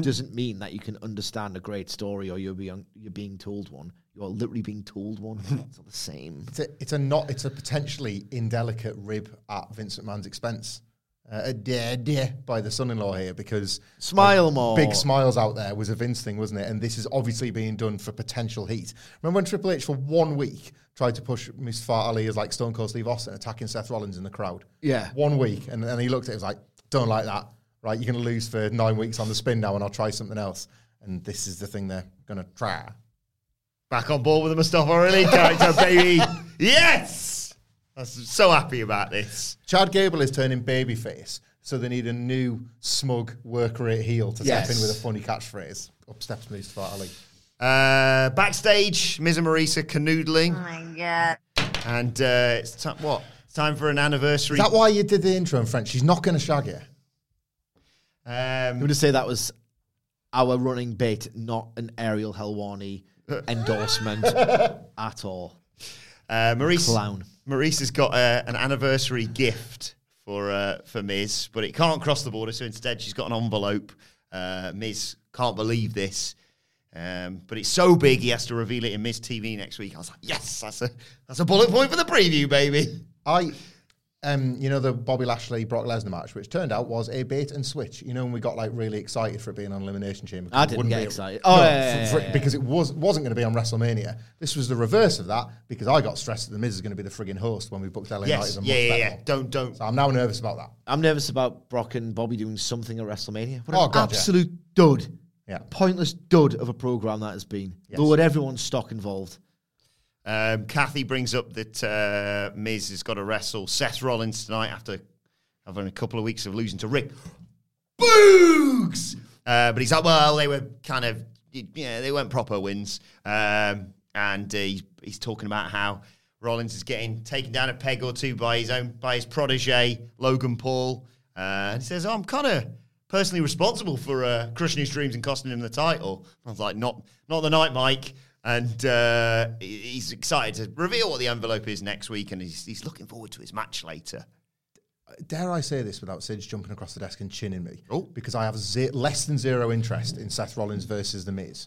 doesn't mean that you can understand a great story or you're being you're being told one. You are literally being told one. it's not the same. It's a, it's a not, it's a potentially indelicate rib at Vince McMahon's expense. Uh, a dare, dare by the son-in-law here because Smile more. big smiles out there was a Vince thing, wasn't it? And this is obviously being done for potential heat. Remember when Triple H for one week tried to push Mustafa Ali as like Stone Cold Steve Austin attacking Seth Rollins in the crowd? Yeah. One week, and, and he looked at it, was like, "Don't like that, right? You're going to lose for nine weeks on the spin now, and I'll try something else." And this is the thing they're going to try. Back on board with the Mustafa Ali character, baby. Yes! I'm so happy about this. Chad Gable is turning babyface, so they need a new smug work rate heel to step in with a funny catchphrase. Up steps Mustafa Ali. Uh, backstage, Miz and Maryse canoodling. Oh my god. And uh, it's time, what? It's time for an anniversary. Is that why you did the intro in French? She's not going to shag you. I'm Um, going to say that was our running bait, not an Ariel Helwani endorsement at all. uh, Maryse, Clown. Maryse has got uh, an anniversary gift for uh, for Miz, but it can't cross the border. So instead, she's got an envelope. Uh, Miz can't believe this, um, but it's so big he has to reveal it in Miz TV next week. I was like, yes, that's a that's a bullet point for the preview, baby. I, um, you know, the Bobby Lashley Brock Lesnar match, which turned out was a bait and switch. You know, when we got like really excited for it being on Elimination Chamber. I didn't wouldn't get excited. No, Oh, yeah, for- for- yeah, yeah, because it was wasn't going to be on WrestleMania. This was the reverse of that because I got stressed that the Miz is going to be the frigging host when we booked LA Yes, a yeah, yeah, yeah. Don't don't. So I'm now nervous about that. I'm nervous about Brock and Bobby doing something at WrestleMania. What an Oh, God, yeah. absolute dud. Yeah. Pointless dud of a program that has been. Yes. Lowered everyone's stock involved. Um, Kathy brings up that uh, Miz has got to wrestle Seth Rollins tonight after having a couple of weeks of losing to Rick Boogs. Uh, but he's like, well, they were kind of, yeah, they weren't proper wins. Um, and uh, he's, he's talking about how Rollins is getting taken down a peg or two by his own, by his protege Logan Paul. Uh, and he says, oh, I'm kind of personally responsible for uh, crushing his dreams and costing him the title. I was like, not, not the night, Mike. And uh, he's excited to reveal what the envelope is next week, and he's, he's looking forward to his match later. Dare I say this without Sidge jumping across the desk and chinning me? Oh. Because I have ze- less than zero interest in Seth Rollins versus The Miz.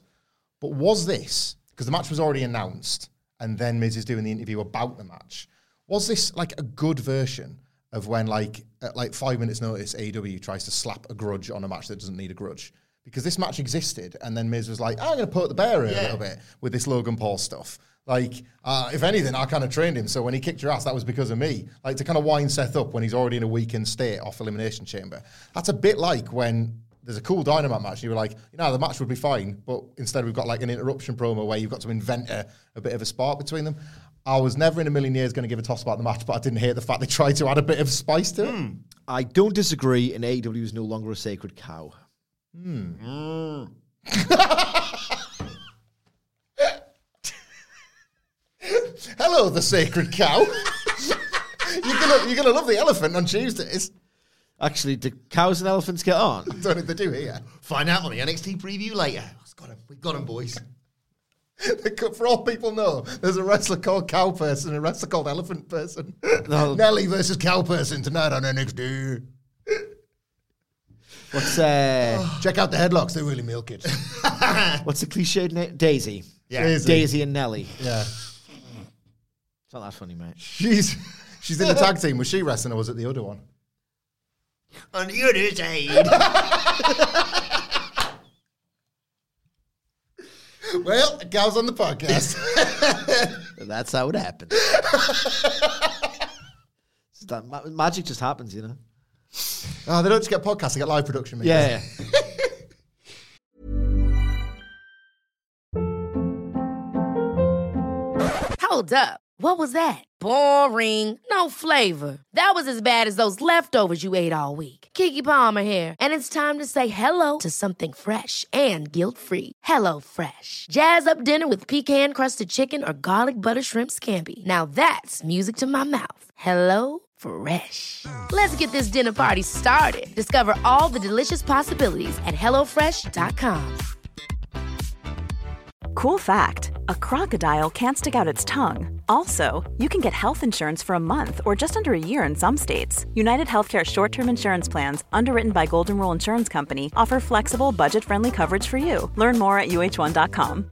But was this, because the match was already announced, and then Miz is doing the interview about the match, was this like a good version of when, like, at like five minutes' notice, AEW tries to slap a grudge on a match that doesn't need a grudge? Because this match existed, and then Miz was like, I'm going to put the bear in a little bit with this Logan Paul stuff. Like, uh, if anything, I kind of trained him. So when he kicked your ass, that was because of me. Like to kind of wind Seth up when he's already in a weakened state off Elimination Chamber. That's a bit like when there's a cool Dynamite match. And you were like, you know, the match would be fine, but instead we've got like an interruption promo where you've got to invent a, a bit of a spark between them. I was never in a million years going to give a toss about the match, but I didn't hate the fact they tried to add a bit of spice to it. I don't disagree, and AEW is no longer a sacred cow. Hmm. Hello, the sacred cow. you're gonna you're gonna love the elephant on Tuesdays. Actually, do cows and elephants get on? Don't know if they do here. Find out on the NXT preview later. We've got him, We've got him, boys. For all people know, there's a wrestler called Cow Person and a wrestler called Elephant Person. No. Nelly versus Cow Person tonight on NXT. What's uh, Check out the headlocks; they really milk it. what's the cliched name? Daisy. Yeah. Daisy. Daisy and Nelly. yeah, It's not that funny, mate. she's she's in the tag team. Was she wrestling or was it the other one? On the other side. Well, Cow's on the podcast. That's how it happens. It's that ma- magic just happens, you know. Oh, they don't just get podcasts; they get live production. mate. Yeah. Hold up. What was that? Boring. No flavor. That was as bad as those leftovers you ate all week. Keke Palmer here, and it's time to say hello to something fresh and guilt-free. Hello Fresh. Jazz up dinner with pecan-crusted chicken or garlic butter shrimp scampi. Now that's music to my mouth. Hello Fresh. Let's get this dinner party started. Discover all the delicious possibilities at hellofresh.com. Cool fact a crocodile can't stick out its tongue. Also, you can get health insurance for a month or just under a year in some states. United Healthcare short term insurance plans, underwritten by Golden Rule Insurance Company, offer flexible, budget friendly coverage for you. Learn more at uh1.com.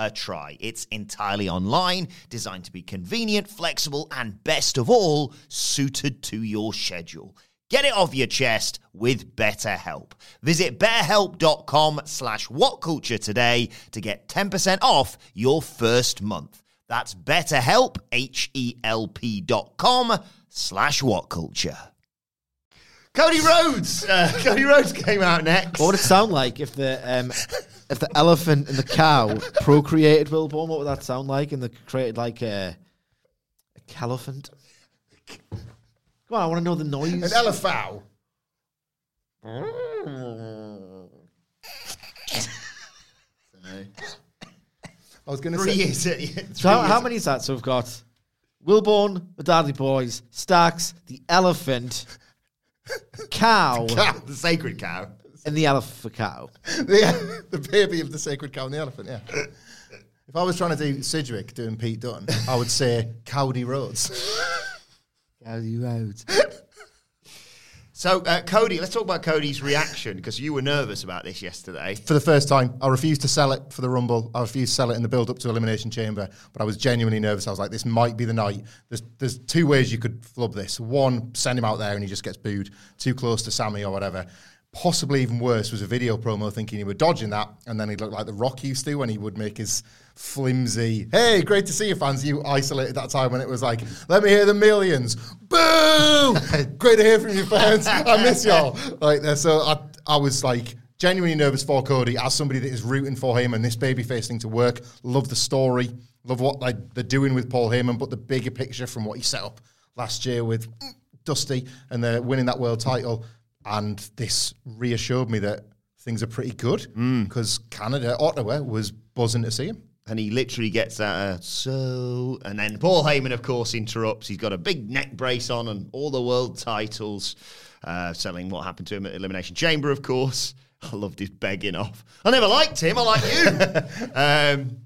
a try. It's entirely online, designed to be convenient, flexible, and best of all, suited to your schedule. Get it off your chest with BetterHelp. Visit betterhelp.com slash whatculture today to get 10% off your first month. That's betterhelp, H-E-L-P dot com slash whatculture. Cody Rhodes! Uh, Cody Rhodes came out next. What would it sound like if the um, if the elephant and the cow procreated Wilborn? What would that sound like? And they created like a a calephant. Come on, I want to know the noise. An elephant. I was going to say. years. three So how, how many is that? So we've got Wilborn, the Dudley Boys, Starks, the elephant, cow, Cow, the sacred cow. And the elephant cow. the, the baby of the sacred cow and the elephant, yeah. If I was trying to do Sidgwick doing Pete Dunne, I would say Cowdy Roads. Cowdy Roads. So, uh, Cody, let's talk about Cody's reaction because you were nervous about this yesterday. For the first time, I refused to sell it for the Rumble. I refused to sell it in the build up to Elimination Chamber, but I was genuinely nervous. I was like, this might be the night. There's, there's two ways you could flub this. One, send him out there and he just gets booed too close to Sami or whatever. Possibly even worse was a video promo thinking he were dodging that, and then he'd look like the Rock used to when he would make his flimsy, hey, great to see you fans. You isolated that time when it was like, let me hear the millions. Boo! great to hear from you fans. I miss y'all. Like, uh, so I, I was like, genuinely nervous for Cody as somebody that is rooting for him and this babyface thing to work. Love the story. Love what like, they're doing with Paul Heyman, but the bigger picture from what he set up last year with mm, Dusty and they're winning that world title. And this reassured me that things are pretty good because Canada, Ottawa, was buzzing to see him. And he literally gets that, uh, so. And then Paul Heyman, of course, interrupts. He's got a big neck brace on and all the world titles, uh, selling what happened to him at Elimination Chamber, of course. I loved his begging off. I never liked him. I like you. um,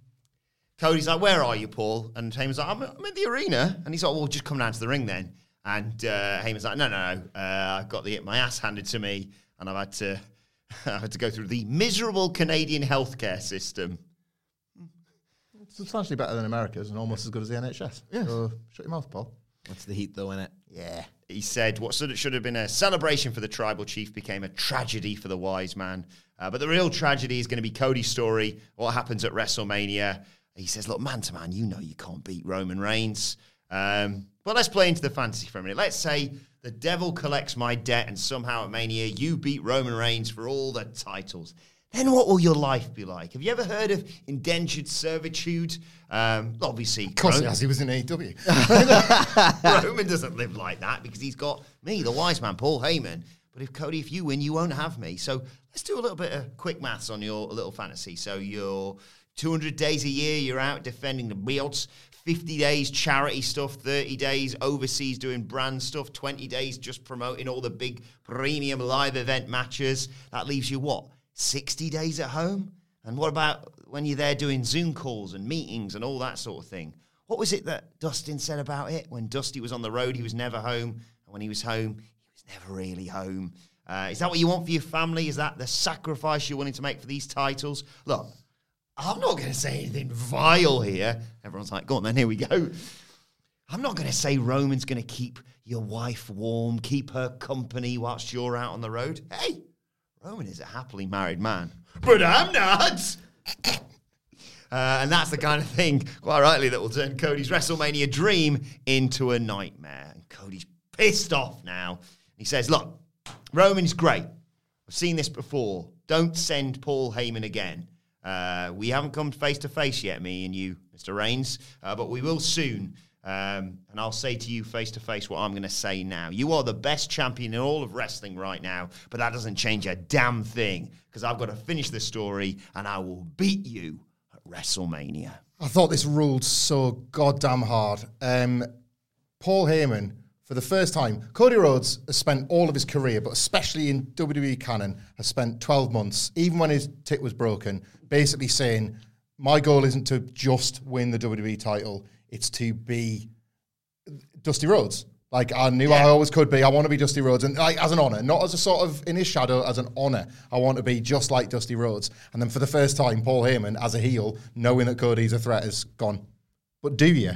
Cody's like, Where are you, Paul? And Heyman's like, I'm, I'm in the arena. And he's like, Well, just come down to the ring then. And uh, Heyman's like, No, no, no. Uh, I've got the, my ass handed to me, and I've had to. I've had to go through the miserable Canadian healthcare system. Substantially better than America's and almost as good as the NHS. Yeah. So shut your mouth, Paul. That's the heat, though, innit? Yeah. He said what should have been a celebration for the tribal chief became a tragedy for the wise man. Uh, but the real tragedy is going to be Cody's story, what happens at WrestleMania. He says, Look, man to man, you know you can't beat Roman Reigns. Um, but let's play into the fantasy for a minute. Let's say the devil collects my debt and somehow at Mania you beat Roman Reigns for all the titles. Then what will your life be like? Have you ever heard of indentured servitude? Um, obviously, Of course, Ro- as he was in AEW. Roman doesn't live like that because he's got me, the wise man, Paul Heyman. But if Cody, if you win, you won't have me. So let's do a little bit of quick maths on your little fantasy. So you're 200 days a year, you're out defending the belts. 50 days charity stuff, 30 days overseas doing brand stuff, 20 days just promoting all the big premium live event matches. That leaves you what? 60 days at home? And what about when you're there doing Zoom calls and meetings and all that sort of thing? What was it that Dustin said about it? When Dusty was on the road, he was never home. And when he was home, he was never really home. Uh, is that what you want for your family? Is that the sacrifice you're willing to make for these titles? Look, I'm not going to say anything vile here. Everyone's like, go on then, here we go. I'm not going to say Roman's going to keep your wife warm, keep her company whilst you're out on the road. Hey, Roman is a happily married man. But I'm not. Uh, and that's the kind of thing, quite rightly, that will turn Cody's WrestleMania dream into a nightmare. And Cody's pissed off now. He says, Look, Roman's great. I've seen this before. Don't send Paul Heyman again. Uh, we haven't come face to face yet, me and you, Mr. Reigns, uh, but we will soon. Um, and I'll say to you face to face what I'm going to say now. You are the best champion in all of wrestling right now, but that doesn't change a damn thing because I've got to finish the story and I will beat you at WrestleMania. I thought this ruled so goddamn hard. Um, Paul Heyman, for the first time, Cody Rhodes has spent all of his career, but especially in WWE canon, has spent 12 months, even when his tit was broken, basically saying, My goal isn't to just win the WWE title, it's to be Dusty Rhodes. Like I knew I always could be. I want to be Dusty Rhodes, and like as an honor, not as a sort of in his shadow, as an honor. I want to be just like Dusty Rhodes. And then for the first time, Paul Heyman as a heel, knowing that Cody's a threat, has gone. But do you?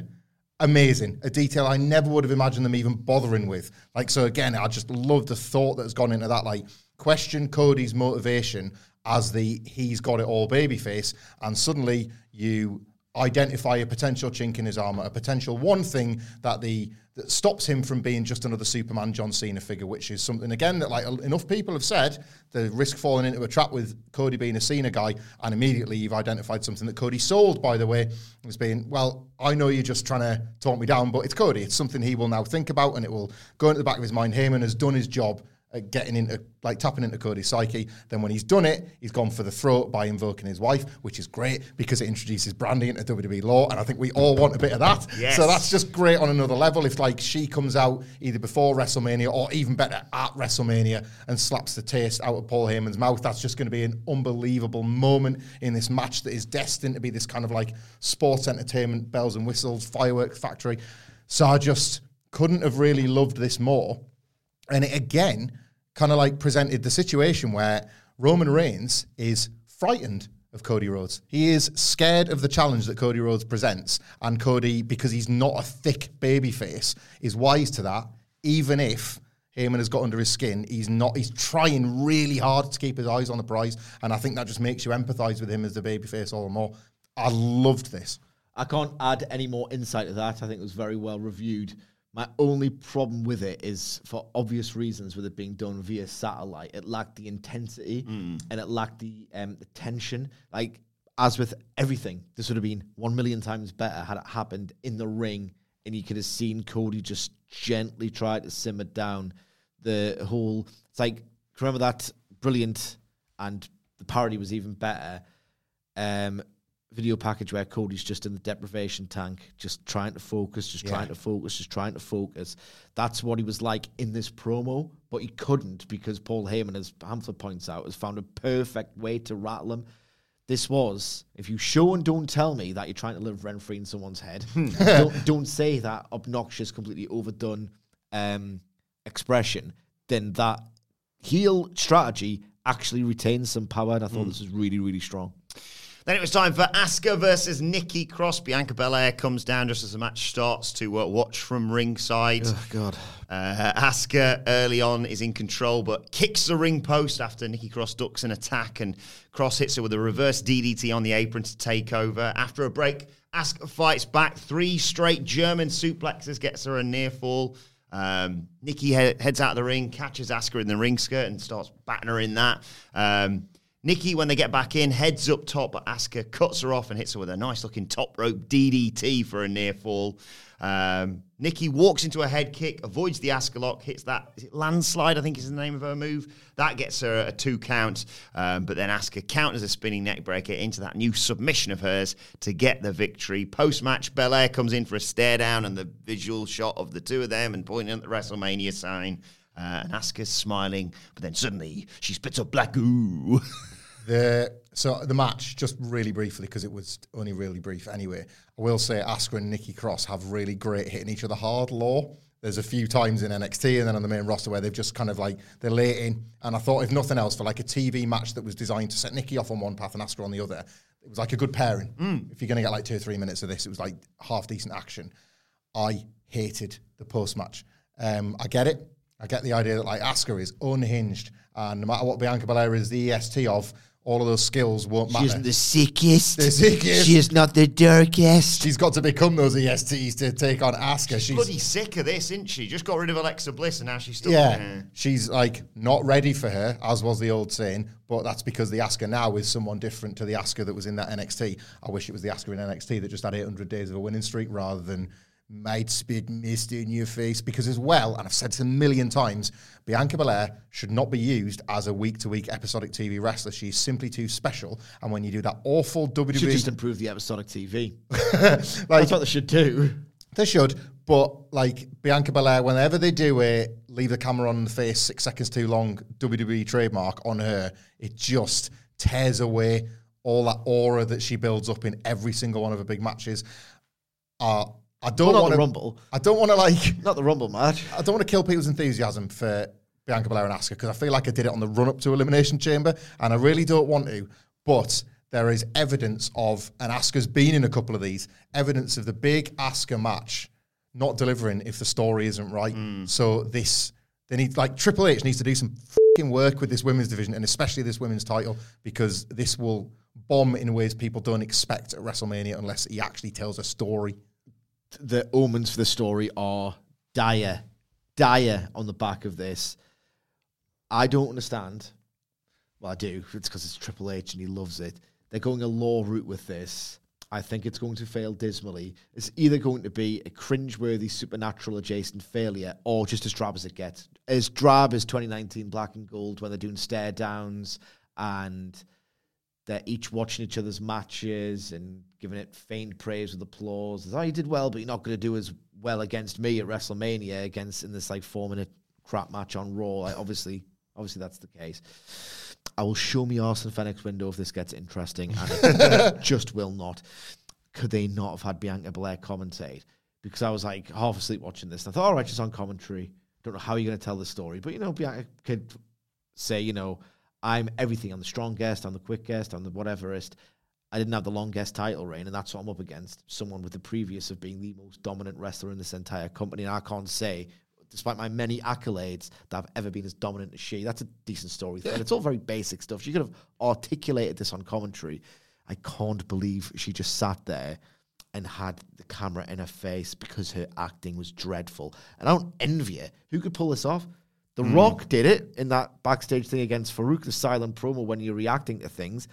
Amazing, a detail I never would have imagined them even bothering with. Like so, again, I just love the thought that has gone into that. Like question Cody's motivation as the he's got it all babyface, and suddenly you identify a potential chink in his armor, a potential one thing that the that stops him from being just another Superman John Cena figure, which is something again that like enough people have said the risk falling into a trap with Cody being a Cena guy, and immediately you've identified something that Cody sold, by the way, as being well, I know you're just trying to talk me down, but it's Cody. It's something he will now think about, and it will go into the back of his mind. Heyman has done his job at getting into like tapping into Cody's psyche. Then when he's done it, he's gone for the throat by invoking his wife, which is great because it introduces Brandi into WWE lore, and I think we all want a bit of that. Yes. So that's just great on another level. If like she comes out either before WrestleMania or even better at WrestleMania and slaps the taste out of Paul Heyman's mouth, that's just going to be an unbelievable moment in this match that is destined to be this kind of like sports entertainment, bells and whistles, fireworks factory. So I just couldn't have really loved this more. And it again kind of like presented the situation where Roman Reigns is frightened of Cody Rhodes. He is scared of the challenge that Cody Rhodes presents. And Cody, because he's not a thick baby face, is wise to that, even if Heyman has got under his skin. He's not. He's trying really hard to keep his eyes on the prize, and I think that just makes you empathise with him as the babyface all the more. I loved this. I can't add any more insight to that. I think it was very well reviewed. My only problem with it is, for obvious reasons, with it being done via satellite, it lacked the intensity and it lacked the, um, the tension. Like, as with everything, this would have been one million times better had it happened in the ring and you could have seen Cody just gently try to simmer down the whole. It's like, remember that brilliant and the parody was even better. Um, video package where Cody's just in the deprivation tank, just trying to focus, just trying to focus, just trying to focus. That's what he was like in this promo, but he couldn't because Paul Heyman, as Hamflett points out, has found a perfect way to rattle him. This was, if you show and don't tell me that you're trying to live rent free in someone's head, don't, don't say that obnoxious, completely overdone um, expression, then that heel strategy actually retains some power. And I thought this was really, really strong. Then it was time for Asuka versus Nikki Cross. Bianca Belair comes down just as the match starts to uh, watch from ringside. Oh, God. Uh, Asuka early on is in control, but kicks the ring post after Nikki Cross ducks an attack, and Cross hits her with a reverse DDT on the apron to take over. After a break, Asuka fights back. Three straight German suplexes gets her a near fall. Um, Nikki he- heads out of the ring, catches Asuka in the ring skirt, and starts batting her in that. Um, Nikki, when they get back in, heads up top, but Asuka cuts her off and hits her with a nice looking top rope DDT for a near fall. Um, Nikki walks into a head kick, avoids the Asuka lock, hits that landslide, I think is the name of her move. That gets her a two count, um, but then Asuka counters a spinning neck breaker into that new submission of hers to get the victory. Post match, Belair comes in for a stare down and the visual shot of the two of them and pointing at the WrestleMania sign. Uh, and Asuka's smiling, but then suddenly she spits up black goo. The so the match just really briefly because it was only really brief anyway. I will say Asuka and Nikki Cross have really great hitting each other hard law. There's a few times in NXT and then on the main roster where they've just kind of like they're late in. And I thought if nothing else for like a TV match that was designed to set Nikki off on one path and Asuka on the other, it was like a good pairing. If you're going to get like two or three minutes of this, it was like half decent action. I hated the post match. Um, I get it. I get the idea that like Asuka is unhinged, and no matter what Bianca Belair is the EST of, all of those skills won't matter. She isn't the sickest. The sickest. She is not the darkest. She's got to become those ESTs to take on Asuka. She's Bloody sick of this, isn't she? Just got rid of Alexa Bliss and now she's still. yeah, she's like not ready for her, as was the old saying. But that's because the Asuka now is someone different to the Asuka that was in that NXT. I wish it was the Asuka in NXT that just had 800 days of a winning streak rather than might spit mist in your face. Because as well, and I've said this a million times, Bianca Belair should not be used as a week-to-week episodic TV wrestler. She's simply too special. And when you do that awful WWE, Should just improve the episodic TV. like That's what they should do. They should, but like Bianca Belair, whenever they do it, leave the camera on the face six seconds too long, WWE trademark on her, it just tears away all that aura that she builds up in every single one of her big matches. Uh, I don't Well, want to Rumble. I don't want to like. Not the Rumble match. I don't want to kill people's enthusiasm for Bianca Belair and Asuka because I feel like I did it on the run up to Elimination Chamber, and I really don't want to. But there is evidence of, and Asuka's been in a couple of these, evidence of the big Asuka match not delivering if the story isn't right. Hmm. So this, they need like Triple H needs to do some fucking work with this women's division and especially this women's title because this will bomb in ways people don't expect at WrestleMania unless he actually tells a story. The omens for the story are dire, dire on the back of this. I don't understand. Well, I do. It's because it's Triple H and he loves it. They're going a lore route with this. I think it's going to fail dismally. It's either going to be a cringeworthy supernatural adjacent failure or just as drab as it gets. As drab as 2019 Black and Gold when they're doing stare downs and they're each watching each other's matches and giving it faint praise with applause. Oh, you did well, but you're not going to do as well against me at WrestleMania against in this like four minute crap match on Raw. Like, obviously, obviously that's the case. I will show me Arsenal Fenwick's window if this gets interesting, and just will not. Could they not have had Bianca Belair commentate? Because I was like half asleep watching this. And I thought, all right, she's on commentary. Don't know how you're going to tell the story, but you know, Bianca could say, you know, I'm everything. I'm the strongest. I'm the quickest. I'm the whateverest. I didn't have the longest title reign, and that's what I'm up against. Someone with the previous of being the most dominant wrestler in this entire company. And I can't say, despite my many accolades, that I've ever been as dominant as she. That's a decent story. And it's all very basic stuff. She could have articulated this on commentary. I can't believe she just sat there and had the camera in her face because her acting was dreadful. And I don't envy her. Who could pull this off? The hmm. Rock did it in that backstage thing against Faarooq, the silent promo when you're reacting to things.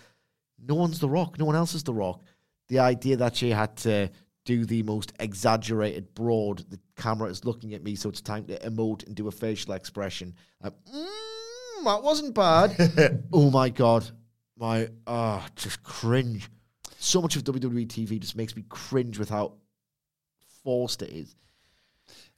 No one's The Rock. No one else is The Rock. The idea that she had to do the most exaggerated, broad, the camera is looking at me, so it's time to emote and do a facial expression. Like, mm, that wasn't bad. oh my God. My, ah, just cringe. So much of WWE TV just makes me cringe with how forced it is.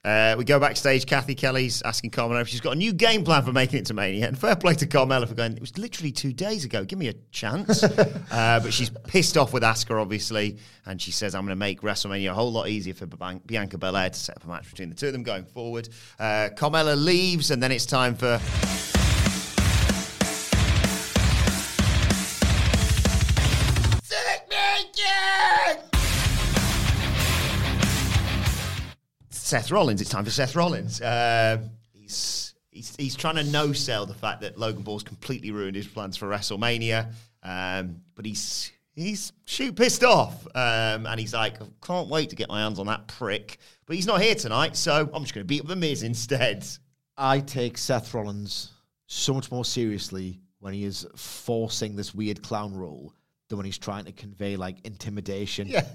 Uh, we go backstage. Kathy Kelly's asking Carmella if she's got a new game plan for making it to Mania. And fair play to Carmella for going, it was literally two days ago. Give me a chance. uh, but she's pissed off with Asuka, obviously. And she says, I'm going to make WrestleMania a whole lot easier for Bianca Belair to set up a match between the two of them going forward. Uh, Carmella leaves, and then it's time for. Seth Rollins. It's time for Seth Rollins. Uh, he's, he's he's trying to no sell the fact that Logan Paul's completely ruined his plans for WrestleMania. Um, but he's he's shoot pissed off, um, and he's like, I can't wait to get my hands on that prick. But he's not here tonight, so I'm just going to beat up the Miz instead. I take Seth Rollins so much more seriously when he is forcing this weird clown role than when he's trying to convey like intimidation. Yeah.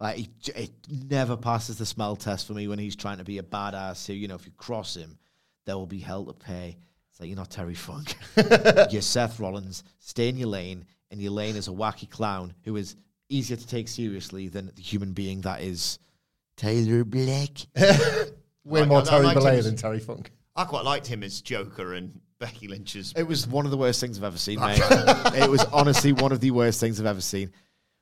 Like he, it never passes the smell test for me when he's trying to be a badass. Who you know, if you cross him, there will be hell to pay. It's like you're not Terry Funk. you're Seth Rollins. Stay in your lane, and your lane is a wacky clown who is easier to take seriously than the human being that is Tyler Black. Way Right, more I- I Terry liked him than Terry Funk. I quite liked him as Joker and Becky Lynch's. It was one of the worst things I've ever seen, mate. it was honestly one of the worst things I've ever seen.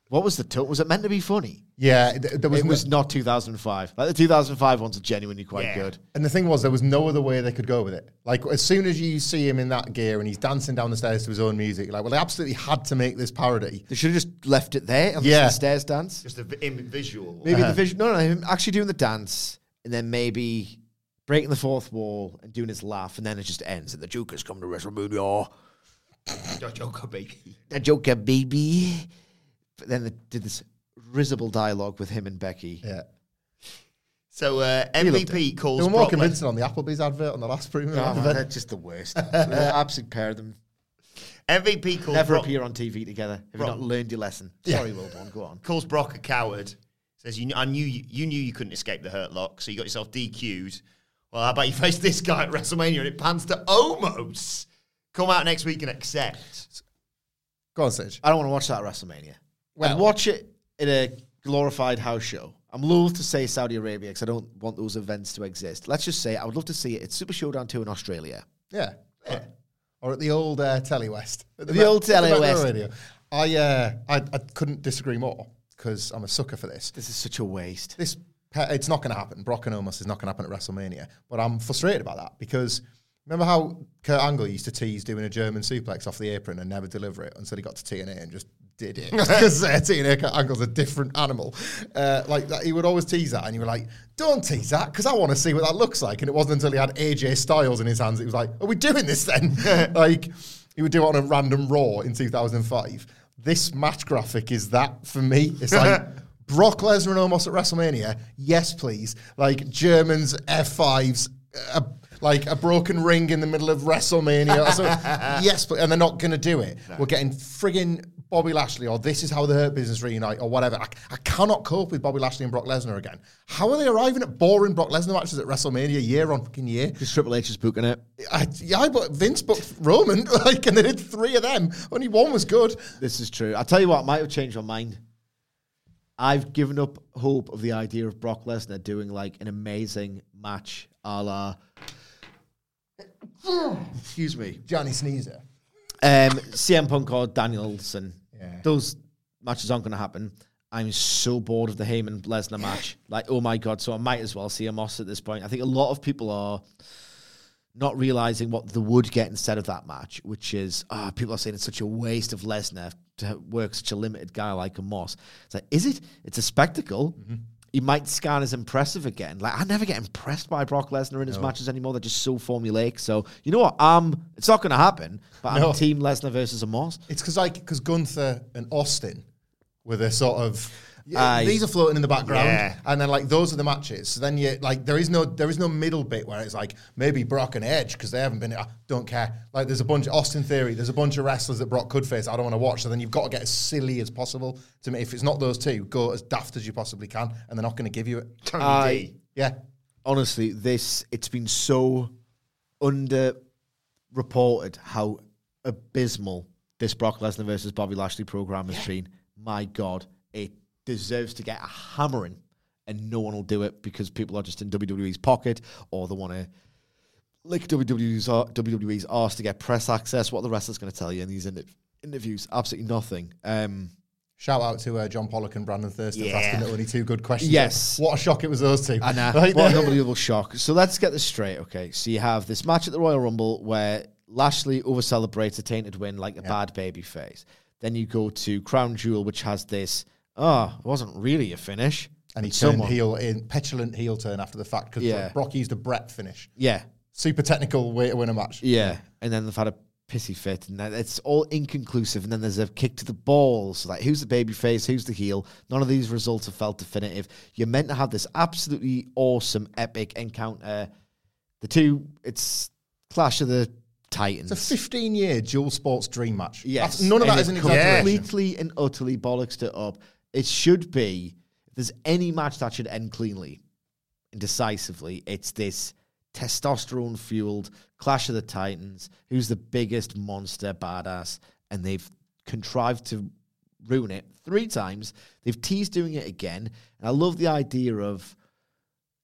What was the tone? Was it meant to be funny? Yeah, th- there was it no- was not 2005. Like the 2005 ones are genuinely quite Yeah. good. And the thing was, there was no other way they could go with it. Like, as soon as you see him in that gear and he's dancing down the stairs to his own music, like, well, they absolutely had to make this parody. They should have just left it there on Yeah. the stairs dance. Just a vi- im- visual. Maybe the uh-huh. vision. No, no, him actually doing the dance, and then maybe breaking the fourth wall and doing his laugh, and then it just ends. And the Joker's come to WrestleMania. The Joker, baby. The Joker, baby. But then they did this risible dialogue with him and Becky. Yeah. So uh, He MVP calls They were more Brock convincing on the Applebee's advert on the last premium Oh, advert. they're just the worst. They're absolute pair of them. MVP calls Never Brock, appear on TV together. Have Brock- you not learned your lesson? Yeah. Sorry, Wilborn, go on. calls Brock a coward. Says you, kn- I knew you, you knew you couldn't escape the hurt lock, so you got yourself DQ'd. Well, how about you face this guy at WrestleMania and it pans to almost Come out next week and accept. Go on, Sage. I don't want to watch that at WrestleMania. Well- I'd watch it in a glorified house show. I'm loath to say Saudi Arabia because I don't want those events to exist. Let's just say I would love to see it at Super Showdown 2 in Australia. Yeah. Or at the old uh, Telly West. The old the Telly back of the West. Radio. I, uh, I, I couldn't disagree more because I'm a sucker for this. This is such a waste. This Pe- it's not going to happen. Brock and Omos is not going to happen at WrestleMania. But I'm frustrated about that because remember how Kurt Angle used to tease doing a German suplex off the apron and never deliver it until he got to TNA and just did it because uh, Kurt Angle's a different animal. Uh, like that, he would always tease that, and you were like, "Don't tease that," because I want to see what that looks like. And it wasn't until he had AJ Styles in his hands, it was like, "Are we doing this then?" like he would do it on a random Raw in 2005. This match graphic is that for me. It's like. Brock Lesnar and Omos at WrestleMania, yes, please. Like Germans, F5s, a, like a broken ring in the middle of WrestleMania. so, yes, but and they're not going to do it. We're getting frigging Bobby Lashley, or this is how the Hurt Business reunite, or whatever. I, I cannot cope with Bobby Lashley and Brock Lesnar again. How are they arriving at boring Brock Lesnar matches at WrestleMania year on fucking year? Because Triple H is booking it. I, yeah, but Vince booked Roman, like, and they did three of them. Only one was good. This is true. I'll tell you what, I might have changed my mind. I've given up hope of the idea of Brock Lesnar doing like an amazing match a la. Excuse me. Johnny Sneezer. Um, CM Punk or Danielson. Those matches aren't going to happen. I'm so bored of the Heyman Lesnar match. Like, oh my god! So I might as well see Omos at this point. I think a lot of people are not realizing what they would get instead of that match, which is ah, people are saying it's such a waste of Lesnar to work such a limited guy like Omos. It's like, is it? It's a spectacle. He might scan as impressive again. Like I never get impressed by Brock Lesnar in his matches anymore. They're just so formulaic. So you know what? Um, it's not going to happen. But No. I'm Team Lesnar versus Omos. It's because like because Gunther and Austin were the sort of yeah, these are floating in the background, Yeah. and then like those are the matches. So then you like there is no there is no middle bit where it's like maybe Brock and Edge because they haven't been. I don't care. Like there's a bunch of Austin Theory. There's a bunch of wrestlers that Brock could face. I don't want to watch. So then you've got to get as silly as possible to me. If it's not those two, go as daft as you possibly can, and they're not going to give you it. Tony I- D. Yeah, honestly, this it's been so under reported how abysmal this Brock Lesnar versus Bobby Lashley program has been. My God, it deserves to get a hammering, and no one will do it because people are just in WWE's pocket or they want to lick WWE's WWE's arse to get press access. What the wrestlers going to tell you in these inter- interviews? Absolutely nothing. Um, shout out to uh, John Pollock and Brandon Thurston for asking the only two good questions. Yes. what a shock it was those two. I know. Right? What an unbelievable shock. So let's get this straight, okay? So you have this match at the Royal Rumble where Lashley over celebrates a tainted win like a bad baby face. Then you go to Crown Jewel, which has this, oh, it wasn't really a finish. and he turned someone- heel in petulant heel turn after the fact because Yeah. Brock used a Brett finish. Yeah, Super technical way to win a match. yeah. And then they've had a pissy fit, and then it's all inconclusive. And then there's a kick to the balls. So like, who's the baby face? Who's the heel? None of these results have felt definitive. You're meant to have this absolutely awesome, epic encounter. The two, it's Clash of the Titans. It's a 15 year dual sports dream match. Yes. That's- none of And that is an exaggeration. Completely and utterly bollocks it up. It should be, if there's any match that should end cleanly and decisively, it's this testosterone fueled Clash of the Titans. Who's the biggest monster badass? And they've contrived to ruin it three times. They've teased doing it again. And I love the idea of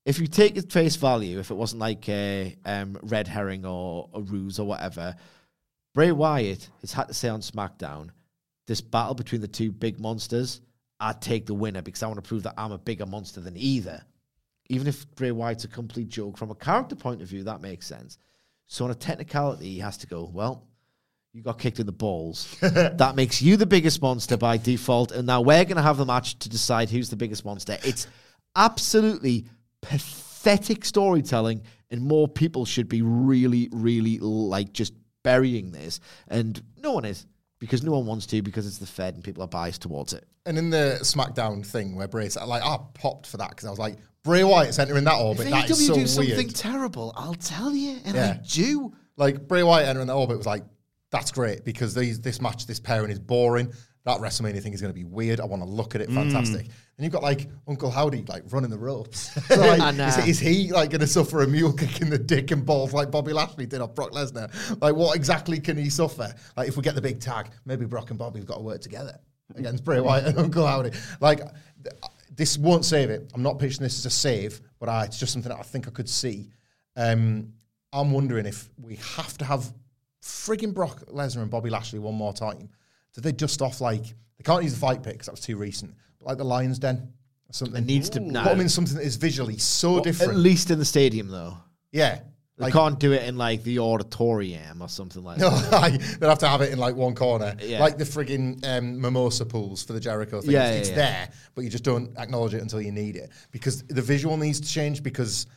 if you take it face value, if it wasn't like a um, red herring or a ruse or whatever, Bray Wyatt has had to say on SmackDown, this battle between the two big monsters, I'd take the winner because I want to prove that I'm a bigger monster than either. Even if Bray Wyatt's a complete joke, from a character point of view, that makes sense. So on a technicality, he has to go, well, you got kicked in the balls. that makes you the biggest monster by default. And now we're going to have the match to decide who's the biggest monster. It's absolutely pathetic storytelling, and more people should be really, really like just burying this. And no one is because no one wants to because it's the Fed and people are biased towards it. And in the SmackDown thing where Bray said, like, I popped for that because I was like, Bray Wyatt's entering that orbit. That is so do weird. something terrible, I'll tell you, and Yeah. I do. Like Bray Wyatt entering that orbit was like, that's great because these, this match, this pairing is boring. That WrestleMania thing is going to be weird. I want to look at it. Fantastic. And you've got like Uncle Howdy like running the ropes. So, like, is, is he like going to suffer a mule kick in the dick and balls like Bobby Lashley did off Brock Lesnar? Like what exactly can he suffer? Like if we get the big tag, maybe Brock and Bobby have got to work together against Bray Wyatt and Uncle Howdy. Like th- this won't save it. I'm not pitching this as a save, but I, it's just something that I think I could see. Um, I'm wondering if we have to have frigging Brock Lesnar and Bobby Lashley one more time. Do they dust off like they can't use the Fight Pit because that was too recent? But like the Lions Den, or Something It needs to no, put them in something that is visually so different. At least in the stadium, though. yeah. They Like, can't do it in like the auditorium or something like no, that. like, they'll have to have it in like one corner, Yeah. like the frigging um, mimosa pools for the Jericho thing. Yeah, it's yeah, it's yeah. there, but you just don't acknowledge it until you need it because the visual needs to change. Because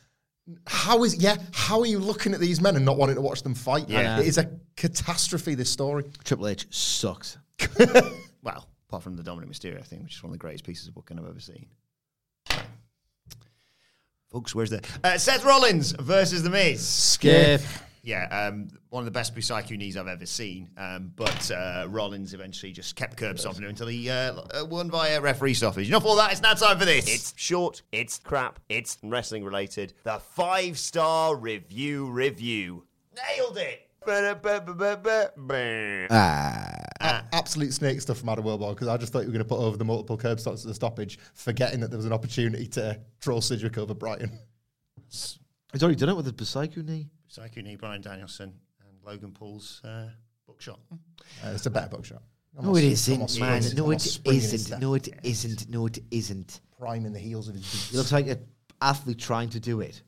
how is yeah, how are you looking at these men and not wanting to watch them fight? Yeah. it is a catastrophe. This story. Triple H sucks. Well, apart from the Dominik Mysterio thing, which is one of the greatest pieces of booking I've ever seen. Folks, where's the uh, Seth Rollins versus The Miz? Skip. Yeah, um, one of the best Busaiku knees I've ever seen. Um, but uh, Rollins eventually just kept curb stomping him until he uh, uh, won via referee stoppage. Enough of all that. It's now time for this. It's short, it's crap, it's wrestling related. The five star review review. nailed it. A- absolute snake stuff from Adam Wilborn because I just thought you were going to put over the multiple curb stops at the stoppage, forgetting that there was an opportunity to troll Sidgwick over Brighton. He's already done it with his Psycho knee. Busaiku knee, Bryan Danielson, and Logan Paul's uh, bookshot. Uh, it's a better bookshot. No, it isn't, man. No, almost it spring in his isn't. No, it isn't. No, it isn't. Priming the heels of his boots. He looks like an athlete trying to do it.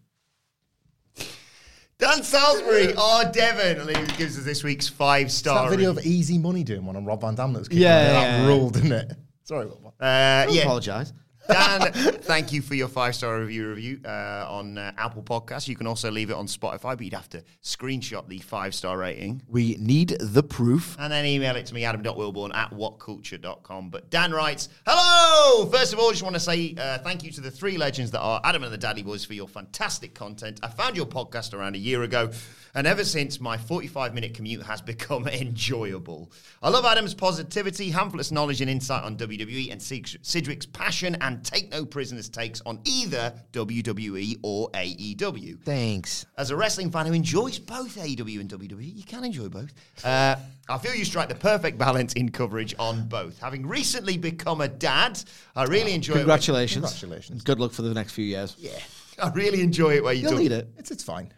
Dan Salisbury, or Devon, and he gives us this week's five It's star. that video of Easy Money doing one on Rob Van Dam that was kicking Yeah, yeah, yeah, that yeah. ruled, didn't it? Sorry, Wilborn. Uh, I yeah, apologise. Dan, thank you for your five star review review uh, on uh, Apple Podcasts. You can also leave it on Spotify, but you'd have to screenshot the five star rating We need the proof. and then email it to me, adam.wilborn at whatculture.com. But Dan writes, Hello! First of all, I just want to say uh, thank you to the three legends that are Adam and the Daddy Boys for your fantastic content. I found your podcast around a year ago, and ever since, my 45 minute commute has become enjoyable. I love Adam's positivity, handfulness knowledge, and insight on WWE, and Sid- Sidgwick's passion and take no prisoners takes on either WWE or AEW. Thanks. As a wrestling fan who enjoys both AEW and WWE, you can enjoy both. Uh, I feel you strike the perfect balance in coverage on both. Having recently become a dad, I really enjoy Congratulations. Congratulations. Good luck for the next few years. Yeah. I really enjoy it where you You'll talk. need it. It's, it's fine.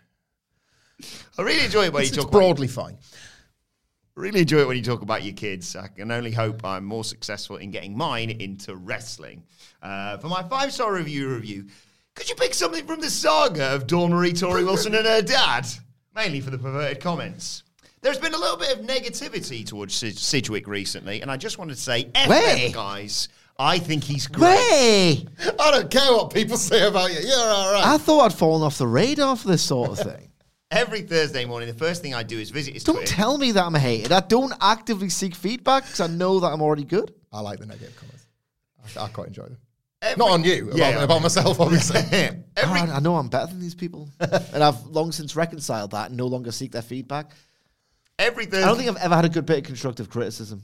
I really enjoy it where It's, you it's talk. About, broadly fine. Really enjoy it when you talk about your kids. I can only hope I'm more successful in getting mine into wrestling. Uh, for my five star review review, could you pick something from the saga of Dawn Marie Torrie Wilson and her dad? Mainly for the perverted comments. There's been a little bit of negativity towards Sid- Sidgwick recently, and I just wanted to say, F them, guys. I think he's great. Way! I don't care what people say about you. You're all right. I thought I'd fallen off the radar for this sort of thing. Every Thursday morning, the first thing I do is visit his Don't Twitter. tell me that I'm hated. I don't actively seek feedback because I know that I'm already good. I like the negative comments. I, I quite enjoy them. Every- Not on you, Yeah, about, yeah. about myself, obviously. Every God, I know I'm better than these people. and I've long since reconciled that and no longer seek their feedback. every Thursday. I don't think I've ever had a good bit of constructive criticism.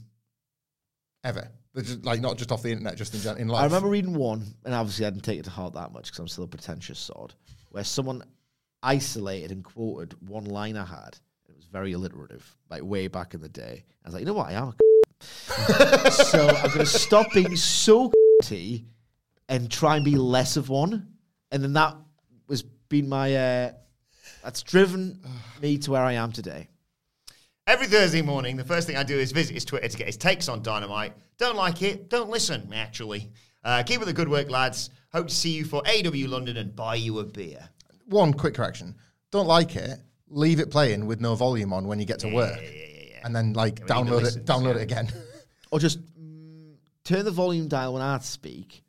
Ever. But just, like, not just off the internet, just in, gen- in life. I remember reading one, and obviously I didn't take it to heart that much because I'm still a pretentious sod, where someone isolated and quoted one line I had. It was very alliterative, like way back in the day. I was like, you know what, I am a so I'm going to stop being so and try and be less of one. And then that was been my, uh, that's driven me to where I am today. Every Thursday morning, the first thing I do is visit his Twitter to get his takes on Dynamite. Don't like it? Don't listen, actually. Uh, keep up the good work, lads. Hope to see you for AW London and buy you a beer. One quick correction. Don't like it, leave it playing with no volume on when you get to work. And then, like, we need the download it, download yeah. it again. Or just mm, turn the volume down when I speak.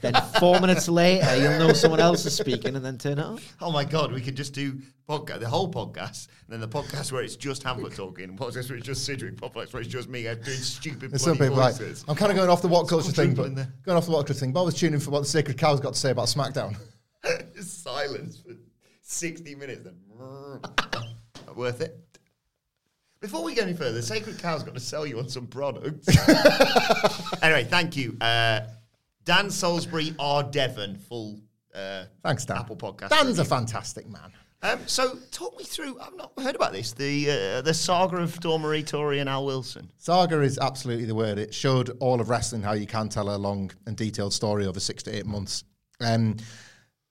Then four minutes later, you'll know someone else is speaking, and then turn it off. Oh my God, we could just do podcast, the whole podcast, and then the podcast where it's just Hamflett talking, and podcast where it's just Sidgwick, podcast where it's just me doing stupid There's some bloody people like. I'm kind of going off the what culture thing, but quadruple in there. going off the what culture thing. But I was tuning for what the Sacred Cow's got to say about SmackDown. Silence for 60 minutes. Then Not worth it. Before we go any further, Sacred Cow's got to sell you on some products. anyway, thank you. Uh, Dan Salisbury R. Devon, full uh, Thanks, Dan. Apple Podcast. Dan's a fantastic man. Um, so, talk me through. I've not heard about this. The uh, the saga of Dawn Torrie and Al Wilson. Saga is absolutely the word. It showed all of wrestling how you can tell a long and detailed story over six to eight months. Um,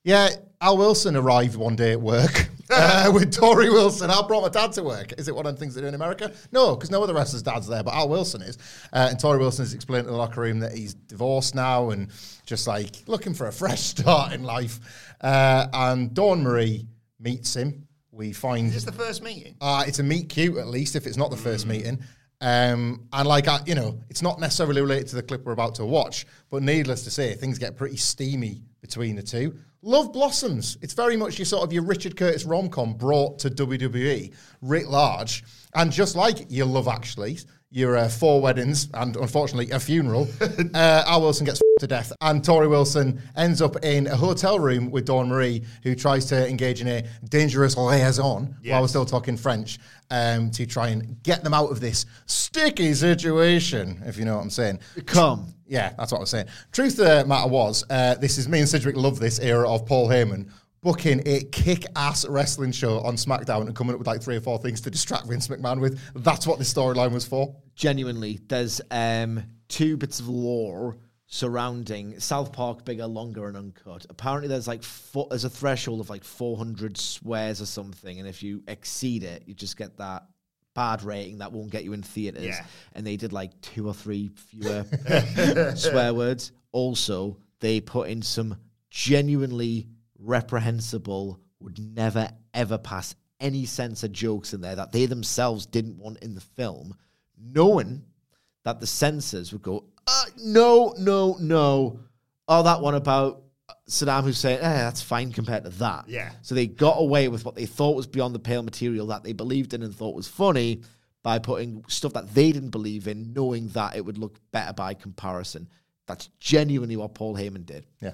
yeah, Al Wilson arrived one day at work uh, with Torrie Wilson. I brought my dad to work. Is it one of the things they do in America? No, because no other wrestler's dad's there, but Al Wilson is. Uh, and Torrie Wilson has explained to the locker room that he's divorced now and just like looking for a fresh start in life. Uh, and Dawn Marie meets him. We find Is this the first meeting? uh, it's a meet cute, at least, if it's not the first meeting. Um, and like, I, you know, it's not necessarily related to the clip we're about to watch, but needless to say, things get pretty steamy between the two. Love blossoms. It's very much your sort of your Richard Curtis rom com brought to WWE writ large. And just like your Love Actually, your uh, four weddings and unfortunately a funeral, uh, Al Wilson gets to death, and Tori Wilson ends up in a hotel room with Dawn Marie, who tries to engage in a dangerous liaison while we're still talking French um, to try and get them out of this sticky situation, if you know what I'm saying. Come. Yeah, that's what I was saying. Truth of the matter was, uh, this is me and Sidgwick love this era of Paul Heyman booking a kick-ass wrestling show on SmackDown and coming up with like three or four things to distract Vince McMahon with. That's what this storyline was for. genuinely, there's um, two bits of lore surrounding South Park bigger, longer, and uncut. Apparently, there's like four, there's a threshold of like 400 swears or something, and if you exceed it, you just get that bad rating that won't get you in theaters. Yeah. And they did like two or three fewer swear words. Also, they put in some genuinely reprehensible, would never ever pass any censor jokes in there that they themselves didn't want in the film, knowing that the censors would go, uh, no, no, no. Oh, that one about Saddam Hussein, eh, that's fine compared to that. Yeah. So they got away with what they thought was beyond the pale material that they believed in and thought was funny by putting stuff that they didn't believe in, knowing that it would look better by comparison. That's genuinely what Paul Heyman did. Yeah.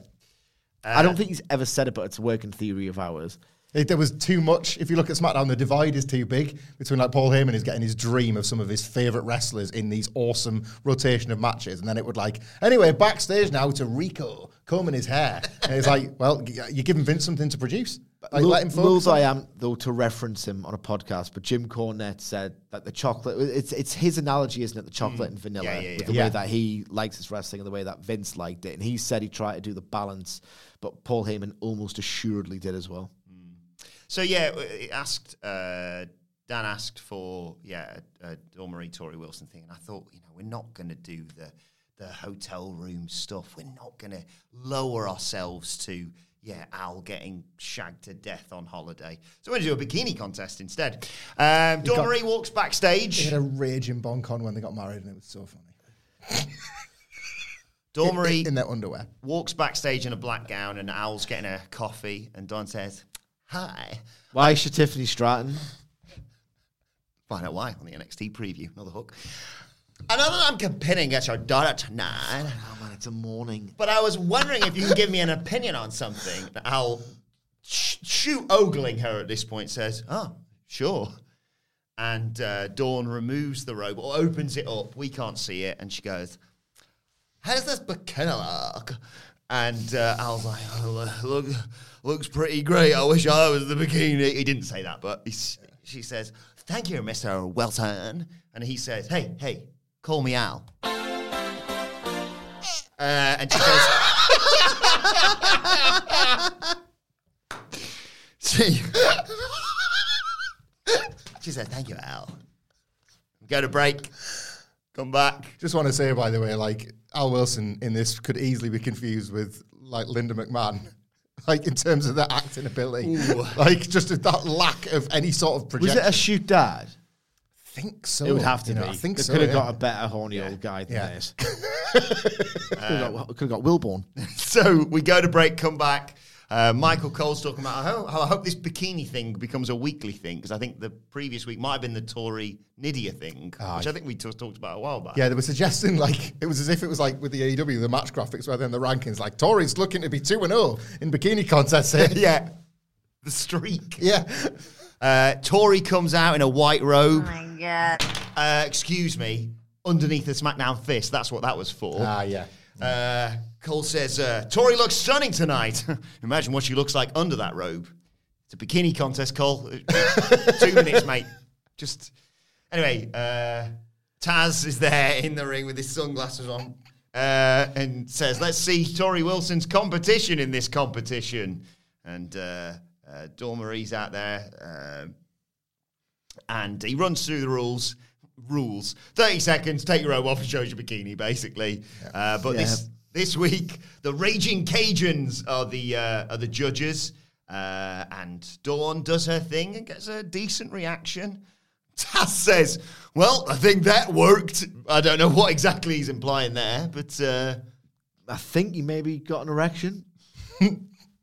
I don't uh, think he's ever said it, but it's a working theory of ours. It, there was too much. If you look at SmackDown, the divide is too big between like Paul Heyman is getting his dream of some of his favorite wrestlers in these awesome rotation of matches, and then it would like anyway backstage now to Rico combing his hair, and it's like, well, you're giving Vince something to produce. Like, let him focus. On- I am though to reference him on a podcast, but Jim Cornette said that the chocolate it's it's his analogy, isn't it? The chocolate mm. and vanilla Yeah, yeah, with the Yeah. way that he likes his wrestling and the way that Vince liked it. And he said he tried to do the balance, but Paul Heyman almost assuredly did as well. Mm. So yeah, uh, it asked uh, Dan asked for yeah a, a Marie Torrie Wilson thing, and I thought you know we're not going to do the the hotel room stuff. We're not going to lower ourselves to yeah Al getting shagged to death on holiday. So we're going to do a bikini contest instead. Um, Dawn got- Marie walks They backstage. had a raging boncon when they got married, and it was so funny. Dawn Marie in their underwear. walks backstage in a black gown, and Al's getting a coffee, and Dawn says, "Hi." Why should Tiffany Stratton? Find out why on the NXT preview. Another hook. I know that I'm competing against your daughter tonight, Oh man, it's a morning. but I was wondering if you can give me an opinion on something. Al, sh- shoot ogling her at this point, says, "Oh, sure." And uh, Dawn removes the robe or opens it up. We can't see it, and she goes, "How does this bikini look?" And uh, Al's like, oh, look, looks pretty great. I wish I was the bikini. He didn't say that, but he's, she says, thank you, Mr. Welton. And he says, hey, hey, call me Al. Uh, and she goes, she, she says, thank you, Al. Go to break. Come back. Just want to say, by the way, like Al Wilson in this could easily be confused with like Linda McMahon, like in terms of their acting ability, like just that lack of any sort of projection. Was it a shoot dad? I think so. It would have to you know, be. I think they so. could have yeah. got a better horny old guy than Yeah. this. could have got, could have got Wilborn. So we go to break, come back. Uh, Michael Cole's talking about how, how I hope this bikini thing becomes a weekly thing because I think the previous week might have been the Torrie Nidia thing, which I think we just talked about a while back. Yeah, they were suggesting like it was as if it was like with the AEW, the match graphics rather than the rankings. Like Torrie's looking to be two and zero in bikini contests. Here. yeah. The streak. yeah. Uh, Torrie comes out in a white robe. Oh my god. Uh, excuse me, underneath the SmackDown fist. That's what that was for. Ah, yeah. Uh, Cole says, uh, Torrie looks stunning tonight. Imagine what she looks like under that robe. It's a bikini contest, Cole. Two minutes, mate. Just. Anyway, uh, Taz is there in the ring with his sunglasses on uh, and says, Let's see Torrie Wilson's competition in this competition. And uh, Uh, Dawn Marie's out there, um, and he runs through the rules. Rules: thirty seconds, take your robe off, and shows your bikini, basically. Uh, but Yeah. this this week, the Raging Cajuns are the uh, are the judges, uh, and Dawn does her thing and gets a decent reaction. Taz says, "Well, I think that worked." I don't know what exactly he's implying there, but uh, I think he maybe got an erection.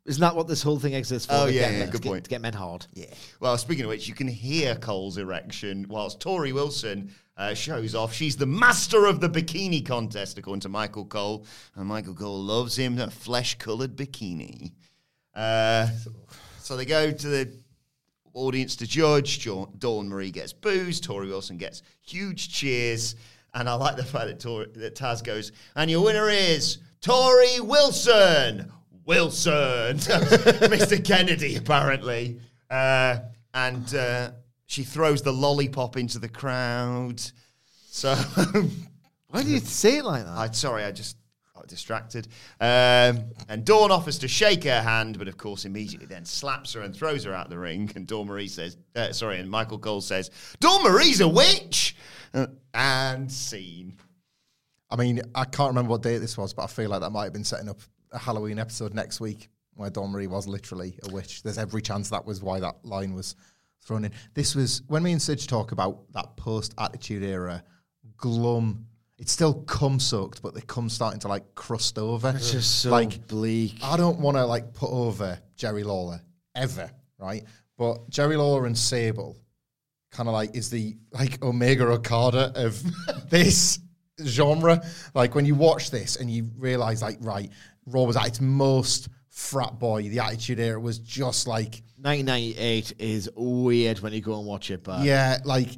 Isn't that what this whole thing exists for? Oh, To yeah, get- yeah, to good get- point. To get men hard. Yeah. Well, speaking of which, you can hear Cole's erection whilst Torrie Wilson uh, shows off. She's the master of the bikini contest, according to Michael Cole. And Michael Cole loves him a flesh coloured bikini. Uh, so they go to the audience to judge. Jo- Dawn Marie gets boos. Torrie Wilson gets huge cheers. And I like the fact that, Torrie, that Taz goes, and your winner is Torrie Wilson. Wilson. Mr. Kennedy, apparently. Uh, and uh, she throws the lollipop into the crowd. So, Why do you say it like that? I sorry, I just got distracted. Um, and Dawn offers to shake her hand, but of course, immediately then slaps her and throws her out the ring. And Dawn Marie says, uh, sorry, and Michael Cole says, Dawn Marie's a witch. Uh, and scene. I mean, I can't remember what date this was, but I feel like that might have been setting up a Halloween episode next week where Marie was literally a witch. There's every chance that was why that line was thrown in. This was when me and Sidge talk about that post Attitude Era glum. It's still cum soaked, but the cum starting to like crust over. It's just so like bleak. I don't want to like put over Jerry Lawler ever, right? But Jerry Lawler and Sable kind of like is the like Omega Okada of this genre. Like when you watch this and you realize like right, Raw was at its most frat boy. The Attitude Era was just like 1998 is weird when you go and watch it, but yeah, like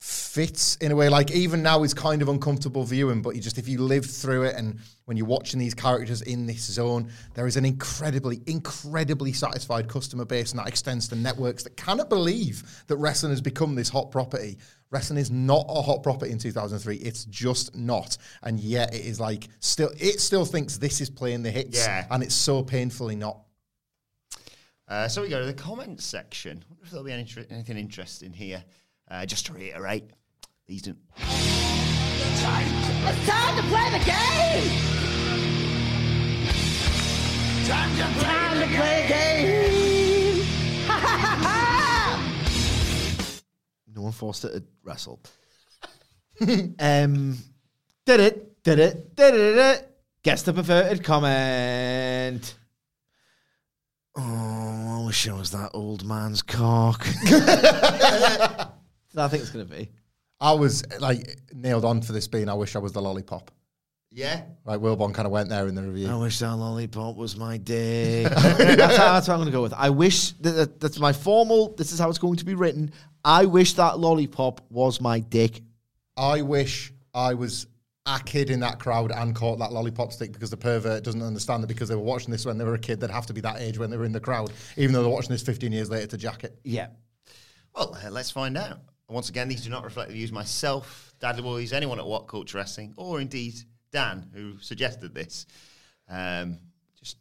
fits in a way. Like even now, it's kind of uncomfortable viewing, but you just if you live through it and when you're watching these characters in this zone, there is an incredibly, incredibly satisfied customer base, and that extends to networks that cannot believe that wrestling has become this hot property. Wrestling is not a hot property in 2003. It's just not, and yet it is like still. It still thinks this is playing the hits, Yeah. and it's so painfully not. Uh, so we go to the comments section. wonder if there'll be any, anything interesting here. Uh, just to reiterate, these don't. It's time to play the game! Time to play, time to play the game! Ha ha ha ha! no one forced it to wrestle. um, did it, did it, did it, did it. Guess the perverted comment. Oh, I wish it was that old man's cock. I think it's going to be. I was like nailed on for this being. I wish I was the lollipop. Yeah. Like Wilborn kind of went there in the review. I wish that lollipop was my dick. that's, how, that's what I'm going to go with. I wish that, that- that's my formal. This is how it's going to be written. I wish that lollipop was my dick. I wish I was a kid in that crowd and caught that lollipop stick because the pervert doesn't understand that because they were watching this when they were a kid, they'd have to be that age when they were in the crowd, even though they're watching this 15 years later to jack it. Yeah. Well, uh, let's find out. Once again, these do not reflect the views myself, Daddy Boys, anyone at What Culture Wrestling, or indeed Dan, who suggested this. Um, just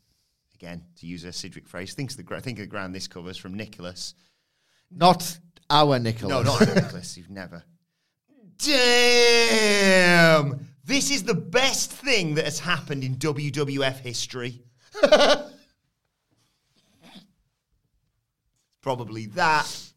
again, to use a Cedric phrase, think of the, gra- think of the ground this covers from Nicholas. Not our Nicholas. No, not Nicholas. You've never. Damn! This is the best thing that has happened in WWF history. Probably that.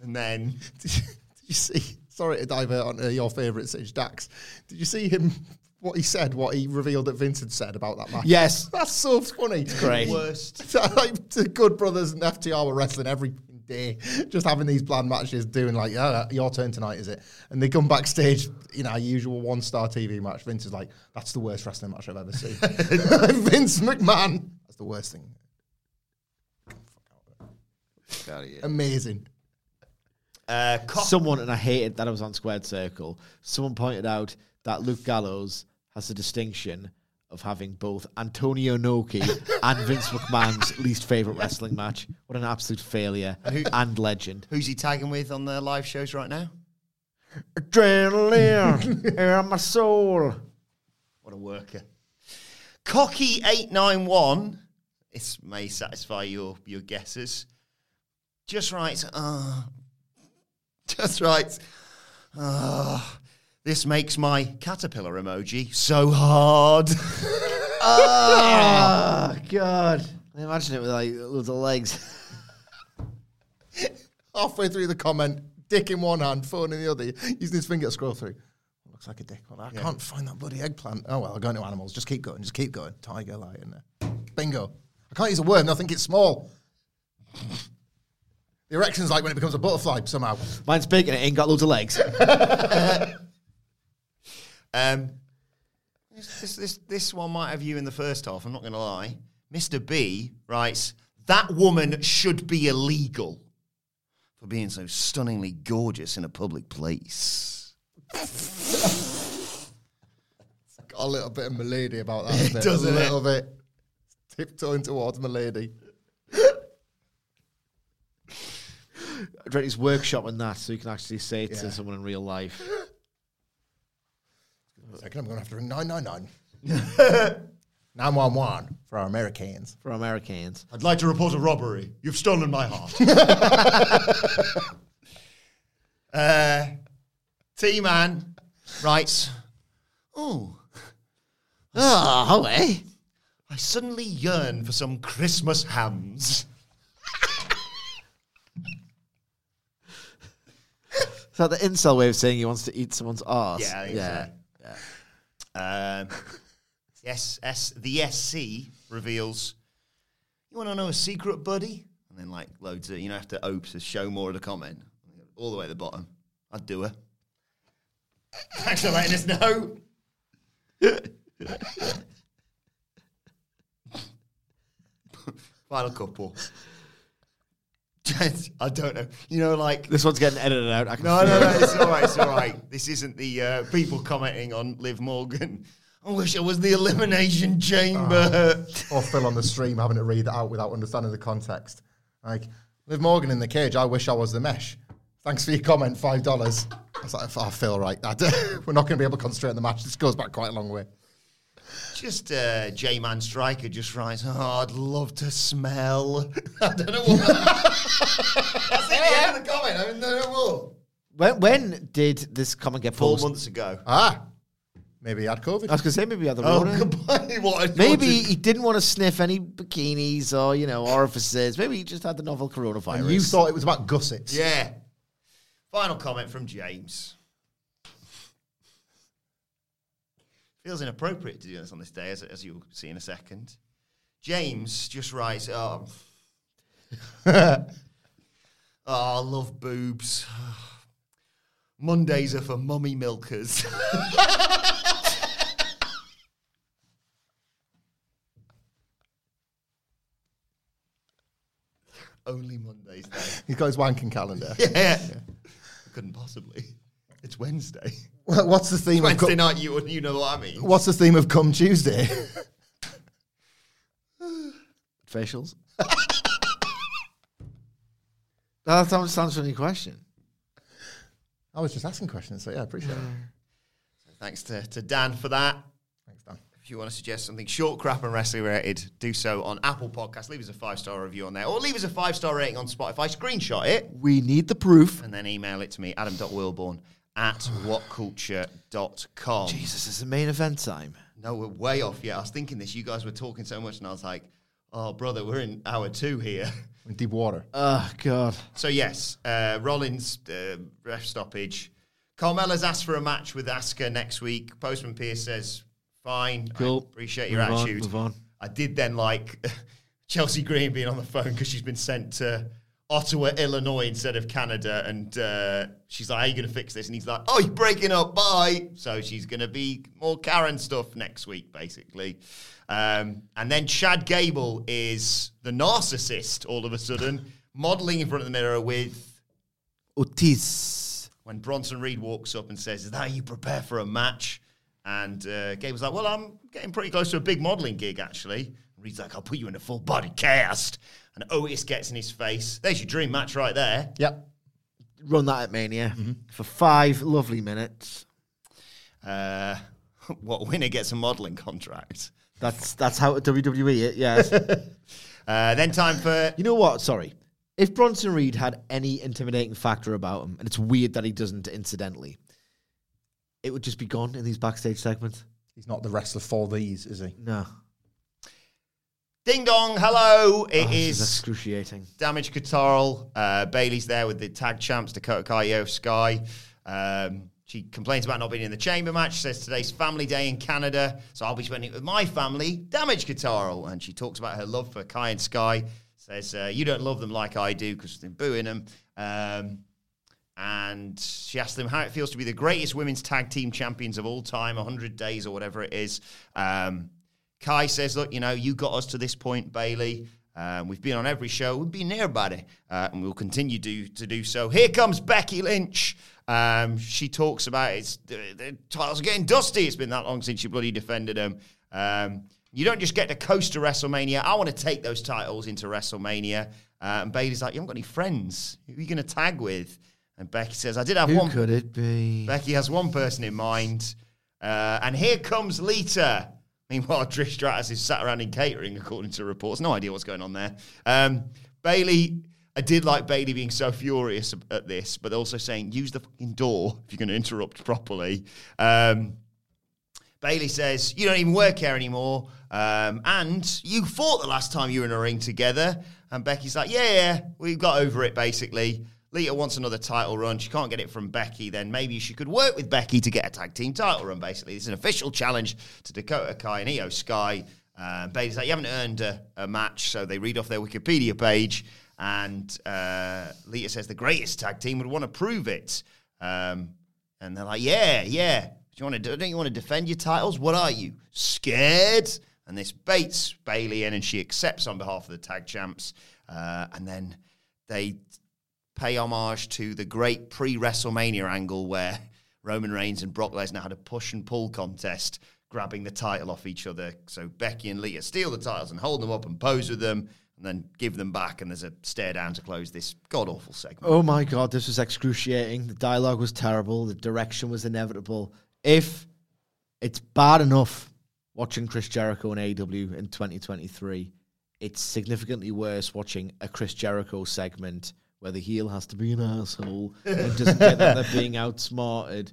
And then. You see? Sorry to divert on uh, your favourite Sage Dax. Did you see him? What he said, what he revealed that Vince had said about that match. Yes. that's so funny. It's great. Worst. like the Good Brothers and FTR were wrestling every day, just having these bland matches, doing like, yeah, your turn tonight, is it? And they come backstage, you know, usual one star TV match. Vince is like, that's the worst wrestling match I've ever seen. Vince McMahon, that's the worst thing. Amazing. Uh, Someone, and I hated that I was on Squared Circle, someone pointed out that Luke Gallows has the distinction of having both Antonio Inoki and Vince McMahon's least favorite wrestling match. What an absolute failure and legend. Who's he tagging with on the live shows right now? Adrenaline in my soul. What a worker. Cocky891 this may satisfy your your guesses. Just right. Uh, just right. Uh, this makes my caterpillar emoji so hard. Oh God! I imagine it with like loads of legs. Halfway through the comment, dick in one hand, phone in the other, using his finger to scroll through. Looks like a dick. Well, I can't find that bloody eggplant. Oh well, I'll go into animals. Just keep going. Just keep going. Tiger, lion. there. Bingo. I can't use a word. and I think it's small. The erection's like when it becomes a butterfly somehow. Mine's big and it ain't got loads of legs. Um, this, this, this, this one might have you in the first half, I'm not going to lie. Mr. B writes, That woman should be illegal for being so stunningly gorgeous in a public place. Got a little bit of milady about that. Isn't it? Doesn't a it? little bit tiptoeing towards milady. He's workshopping that so you can actually say it Yeah. to someone in real life. Second, I'm going to have to ring 999. 911 for our Americans. For Americans. I'd like to report a robbery. You've stolen my heart. uh, T Man writes, Oh, Oh, eh? I suddenly yearn for some Christmas hams. Is that the incel way of saying he wants to eat someone's ass? Yeah, I think yeah. Um, yes, S, the SC reveals, you want to know a secret, buddy? And then, like, loads of, you know, have to open to show more of the comment. All the way at the bottom. I'd do her. Thanks for letting us know. Final couple. I don't know. You know, like This one's getting edited out. I can no, feel no, no. It's all right. It's all right. This isn't the uh, people commenting on Liv Morgan. I wish I was the elimination chamber. Or Phil on the stream having to read that out without understanding the context. Like, Liv Morgan in the cage, I wish I was the mesh. Thanks for your comment, $5. I was like, oh, Phil, right. that- We're not going to be able to concentrate on the match. This goes back quite a long way. Just uh, J Man Striker just writes, "Oh, I'd love to smell." I don't know what. That's in the end of the comment. I don't know what. When, when did this comment get Four pulled? months ago. Ah, maybe he had COVID. I was going to say maybe he had the Oh, Rona. goodbye. What? I Maybe he didn't want to sniff any bikinis or, you know, orifices. Maybe he just had the novel coronavirus. and you thought it was about gussets. Yeah. Final comment from James. Feels inappropriate to do this on this day, as, as you'll see in a second. James just writes, "Oh, oh I love boobs. Mondays are for mummy milkers." Only Mondays, though. He's got his wanking calendar. Yeah. Couldn't possibly. It's Wednesday. Well, What's the theme of Wednesday co- night, you you know what I mean. What's the theme of Come Tuesday? Facials? that sounds sounds any question. I was just asking questions, so yeah, I appreciate it. Thanks to, to Dan for that. Thanks, Dan. If you want to suggest something short, crap, and wrestling related, do so on Apple Podcasts. Leave us a five star review on there, or leave us a five star rating on Spotify. Screenshot it We need the proof. and then email it to me, adam.wilborn at whatculture.com. Jesus, it's the main event time. No, we're way off yet. I was thinking this. You guys were talking so much, and I was like, oh, brother, we're in hour two here. In deep water. Oh, God. So yes, uh, Rollins uh, ref stoppage. Carmella's asked for a match with Asuka next week. Postman Pearce says, "Fine, Cool. I appreciate your Move on, attitude." move on. I did then like Chelsea Green being on the phone because she's been sent to Ottawa, Illinois instead of Canada, and uh, she's like, "How are you going to fix this?" And he's like, "Oh, you're breaking up. Bye." So she's going to be more Karen stuff next week, basically. Um, and then Chad Gable is the narcissist all of a sudden, modeling in front of the mirror with Otis. when Bronson Reed walks up and says, Is that how you prepare for a match? And uh, Gable's like, Well, I'm getting pretty close to a big modeling gig, actually. And Reed's like, I'll put you in a full body cast. And Otis gets in his face. There's your dream match right there. Yep. Run that at Mania for five lovely minutes. Uh, what winner gets a modeling contract? That's that's how WWE it. Yes. Uh, then time for you know what? Sorry. If Bronson Reed had any intimidating factor about him, and it's weird that he doesn't, incidentally, it would just be gone in these backstage segments. He's not the wrestler for these, is he? No. Ding Dong. Hello. It Oh, this is excruciating. Damage CTRL. Uh, Bayley's there with the tag champs, Dakota Kai, IYO SKY. Um, she complains about not being in the chamber match. Says today's family day in Canada, so I'll be spending it with my family. Damage CTRL, and she talks about her love for Kai and Sky. Says uh, you don't love them like I do because they're booing them. Um, and she asked them how it feels to be the greatest women's tag team champions of all time, 100 days or whatever it is. Um, Kai says, Look, you know, you got us to this point, Bayley. Um, we've been on every show. We've been near about it, uh, and we'll continue do, to do so. Here comes Becky Lynch. Um, she talks about it's the, the titles are getting dusty. It's been that long since you bloody defended them. Um, you don't just get to coast to WrestleMania. I want to take those titles into WrestleMania. Uh, and Bayley's like, You haven't got any friends. Who are you going to tag with? And Becky says, I did have Who one. could it be? Becky has one person in mind. Uh, and here comes Lita. Meanwhile, Trish Stratus is sat around in catering, according to reports. No idea what's going on there. Um, Bayley, I did like Bayley being so furious at this, but also saying, use the fucking door if you're going to interrupt properly. Um, Bayley says, You don't even work here anymore. Um, and you fought the last time you were in a ring together. And Becky's like, Yeah, yeah, we got over it basically. Lita wants another title run. She can't get it from Becky. Then maybe she could work with Becky to get a tag team title run, basically. It's an official challenge to Dakota Kai and IYO SKY. Um, Bayley's like, You haven't earned a, a match. So they read off their Wikipedia page. And uh, Lita says the greatest tag team would want to prove it. Um, and they're like, Yeah, yeah. Do you want to do, don't you want to defend your titles? What are you scared? And this baits Bayley in, and she accepts on behalf of the tag champs. Uh, and then they pay homage to the great pre WrestleMania angle where Roman Reigns and Brock Lesnar had a push and pull contest, grabbing the title off each other. So Becky and Lita steal the titles and hold them up and pose with them, and then give them back. And there's a stare down to close this god awful segment. Oh my god, this was excruciating. The dialogue was terrible. The direction was inevitable. If it's bad enough watching Chris Jericho and AW in 2023, it's significantly worse watching a Chris Jericho segment where the heel has to be an asshole and doesn't get that they're being outsmarted.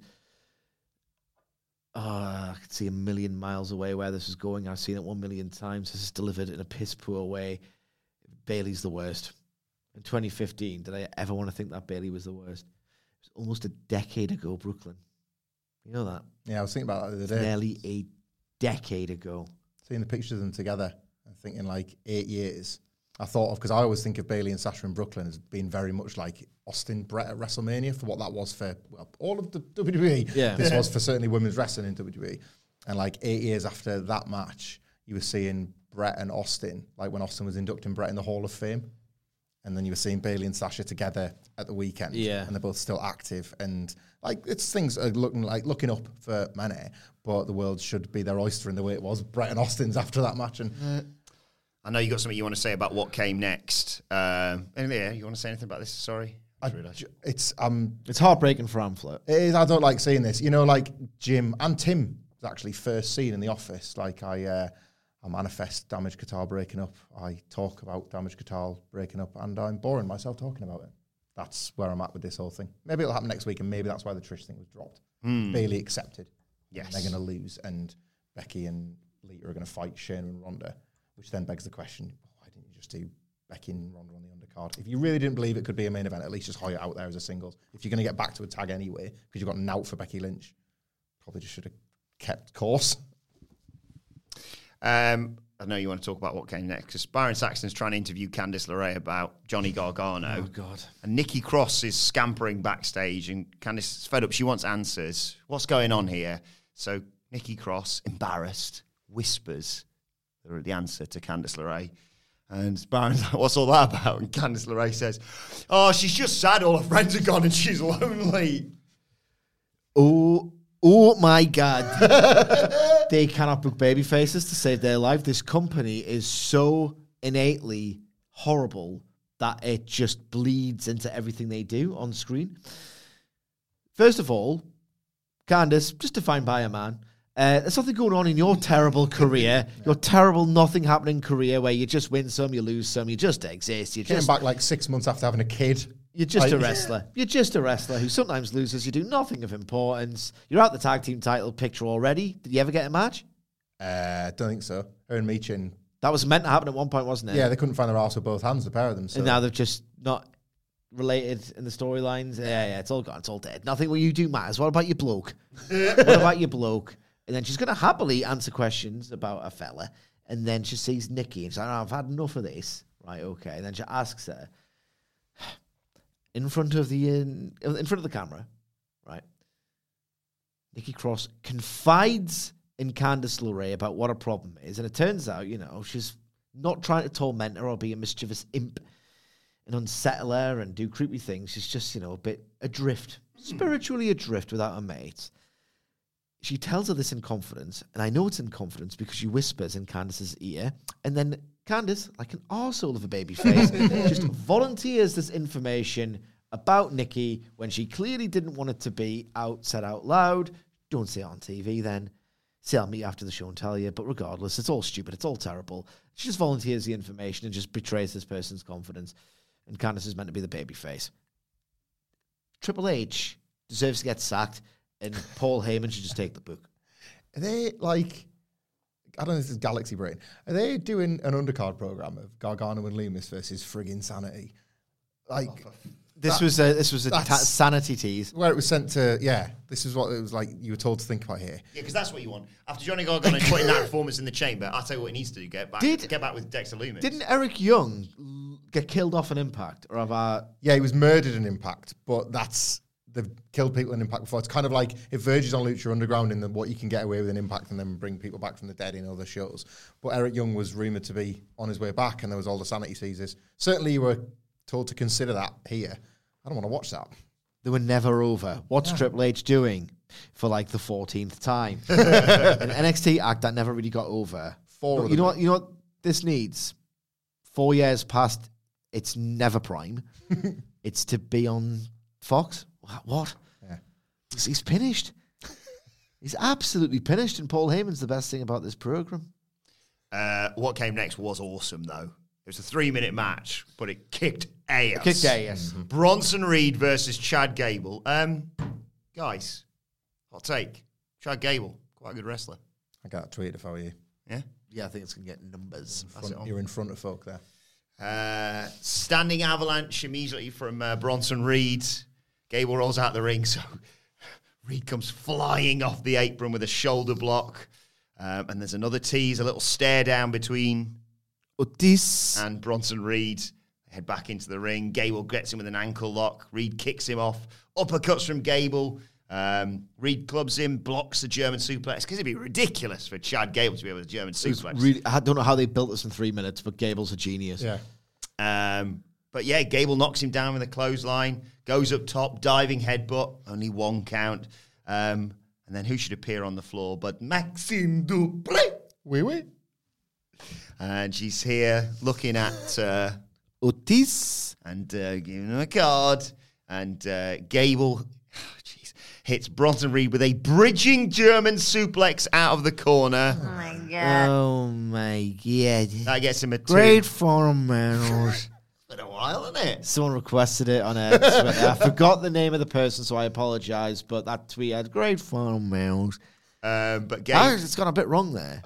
Oh, I could see a million miles away where this is going. I've seen it one million times. This is delivered in a piss poor way. Bayley's the worst. In 2015, did I ever want to think that Bayley was the worst? It was almost a decade ago, Brooklyn. You know that? Yeah, I was thinking about that the other day. Nearly a decade ago. Seeing the pictures of them together and thinking like eight years. I thought of because I always think of Bayley and Sasha in Brooklyn as being very much like Austin Brett at WrestleMania for what that was for well, all of the WWE. Yeah. This was for certainly women's wrestling in WWE. And like eight years after that match, you were seeing Brett and Austin, like when Austin was inducting Brett in the Hall of Fame. And then you were seeing Bayley and Sasha together at the weekend. Yeah. And they're both still active. And like it's things are looking like looking up for many, but the world should be their oyster in the way it was Brett and Austin's after that match. And uh, I know you got something you want to say about what came next. Um, anything, yeah, you want to say anything about this? Sorry. I, it's um It's heartbreaking for Hamflett. it is I don't like seeing this. You know, like Jim and Tim was actually first seen in the office. Like I uh, I manifest Damage CTRL breaking up. I talk about Damage CTRL breaking up and I'm boring myself talking about it. That's where I'm at with this whole thing. Maybe it'll happen next week and maybe that's why the Trish thing was dropped. Bayley accepted. Yes. They're gonna lose and Becky and Lita are gonna fight Shayna and Ronda, which then begs the question, why didn't you just do Becky and Ronda on the undercard? If you really didn't believe it could be a main event, at least just Hoya out there as a singles. If you're going to get back to a tag anyway, because you've got an out for Becky Lynch, probably just should have kept course. Um, I know you want to talk about what came next because Byron Saxton's trying to interview Candice LeRae about Johnny Gargano. Oh, God. And Nikki Cross is scampering backstage, and Candice is fed up. She wants answers. What's going on here? So Nikki Cross, embarrassed, whispers the, the answer to Candice LeRae. And Byron's like, what's all that about? And Candice LeRae says, oh, she's just sad all her friends are gone and she's lonely. Oh, oh my God. they cannot book baby faces to save their life. This company is so innately horrible that it just bleeds into everything they do on screen. First of all, Candice, just defined by a man, Uh, there's something going on in your terrible career, your terrible nothing happening career where you just win some, you lose some, you just exist. You Came just back like six months after having a kid. You're just a wrestler. You're just a wrestler who sometimes loses. You do nothing of importance. You're out the tag team title picture already. Did you ever get a match? Uh, don't think so. Her and Meechin. That was meant to happen at one point, wasn't it? Yeah, they couldn't find their arse with both hands, the pair of them. So. and now they've just not related in the storylines. Yeah, yeah, it's all gone. It's all dead. Nothing what you do matters. What about your bloke? what about your bloke? And then she's going to happily answer questions about a fella. And then she sees Nikki and she's like, "Oh, I've had enough of this. Right, okay. And then she asks her in front of the in, in front of the camera, right? Nikki Cross confides in Candice LeRae about what her problem is, and it turns out, you know, she's not trying to torment her or be a mischievous imp and unsettle her and do creepy things. She's just, you know, a bit adrift, hmm. spiritually adrift without a mate. She tells her this in confidence, and I know it's in confidence because she whispers in Candice's ear, and then Candice, like an arsehole of a baby face, just volunteers this information about Nikki when she clearly didn't want it to be out said out loud. Don't say it on TV then. Say I'll meet you after the show and tell you. But regardless, it's all stupid. It's all terrible. She just volunteers the information and just betrays this person's confidence. And Candice is meant to be the baby face. Triple H deserves to get sacked, and Paul Heyman should just take the book. Are they like? I don't know. This is Galaxy Brain. Are they doing an undercard program of Gargano and Lumis versus friggin' Sanity? Like oh, This That- was a this was a ta- sanity tease. where it was sent to. Yeah, this is what it was like. You were told to think about here. Yeah, because that's what you want. After Johnny Gargano putting that performance in the chamber, I'll tell you what he needs to do: get back, Did- get back with Dexter Lumis. Didn't Eric Young get killed off an impact, or have I? Yeah, he was murdered in Impact, but that's they've killed people in Impact before. It's kind of like it verges on Lucha Underground in the, what you can get away with in Impact and then bring people back from the dead in other shows. But Eric Young was rumored to be on his way back, and there was all the sanity seizures. Certainly, you were told to consider that here. I don't want to watch that. They were never over. What's Triple H doing for like the fourteenth time? An NXT act that never really got over. Four you know what? You know what this needs. Four years past, it's never prime. it's to be on Fox. Wha- What? Yeah. He's, he's finished. he's absolutely finished, and Paul Heyman's the best thing about this program. Uh, what came next was awesome, though. It was a three-minute match, but it kicked ass. Kicked ass. Bronson Reed versus Chad Gable. Um, guys, hot take: Chad Gable, quite a good wrestler. I got a tweet if I were you. Yeah. Yeah, I think it's gonna get numbers. Pass it Front- you're in front of folk there. Uh, standing avalanche immediately from uh, Bronson Reed. Gable rolls out the ring, so Reed comes flying off the apron with a shoulder block. Um, and there's another tease, a little stare down between Otis. and Bronson Reed. Head back into the ring. Gable gets him with an ankle lock. Reed kicks him off. Uppercuts from Gable. Um, Reed clubs him, blocks the German suplex because it'd be ridiculous for Chad Gable to be able to German suplex. Really, I don't know how they built this in three minutes, but Gable's a genius. Yeah. Um, but yeah, Gable knocks him down with a clothesline, goes up top, diving headbutt, only one count. Um, and then who should appear on the floor but Maxxine Dupri? Wee wee. And she's here looking at uh, Otis. and uh, giving him a card. And uh, Gable, jeez, hits Bronson Reed with a bridging German suplex out of the corner. Oh my god. Oh my god. That gets him a two. Great fundamentals. Been a while, isn't it? Someone requested it on a Twitter. I forgot the name of the person, so I apologize. But that tweet had great fundamentals. Um, but Gable, It's gone a bit wrong there.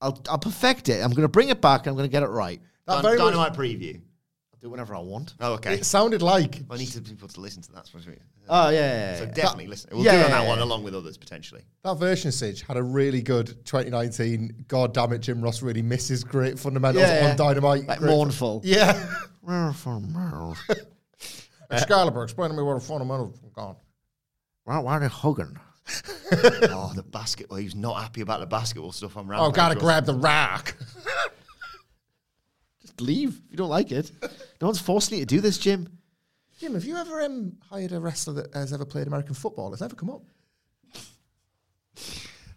I'll, I'll perfect it. I'm going to bring it back. and I'm going to get it right. That Dyn- very much- Dynamite preview. I'll do whatever I want. Oh, okay. It sounded like I need to people to listen to that. Oh yeah, yeah, yeah. definitely listen. We'll yeah, do it on yeah, that one yeah. along with others potentially. that version Sidge had a really good 2019. God damn it, Jim Ross really misses great fundamentals Yeah, yeah. on Dynamite. Like Great- mournful. Yeah. Great fundamentals. Excalibur, explain to me what the fundamentals are gone. Why, why are they hugging? oh, the basketball. He was not happy about the basketball stuff on Oh, gotta was grab the rack. Just leave if you don't like it. No one's forcing you to do this, Jim. Jim, have you ever um, hired a wrestler that has ever played American football? It's never come up.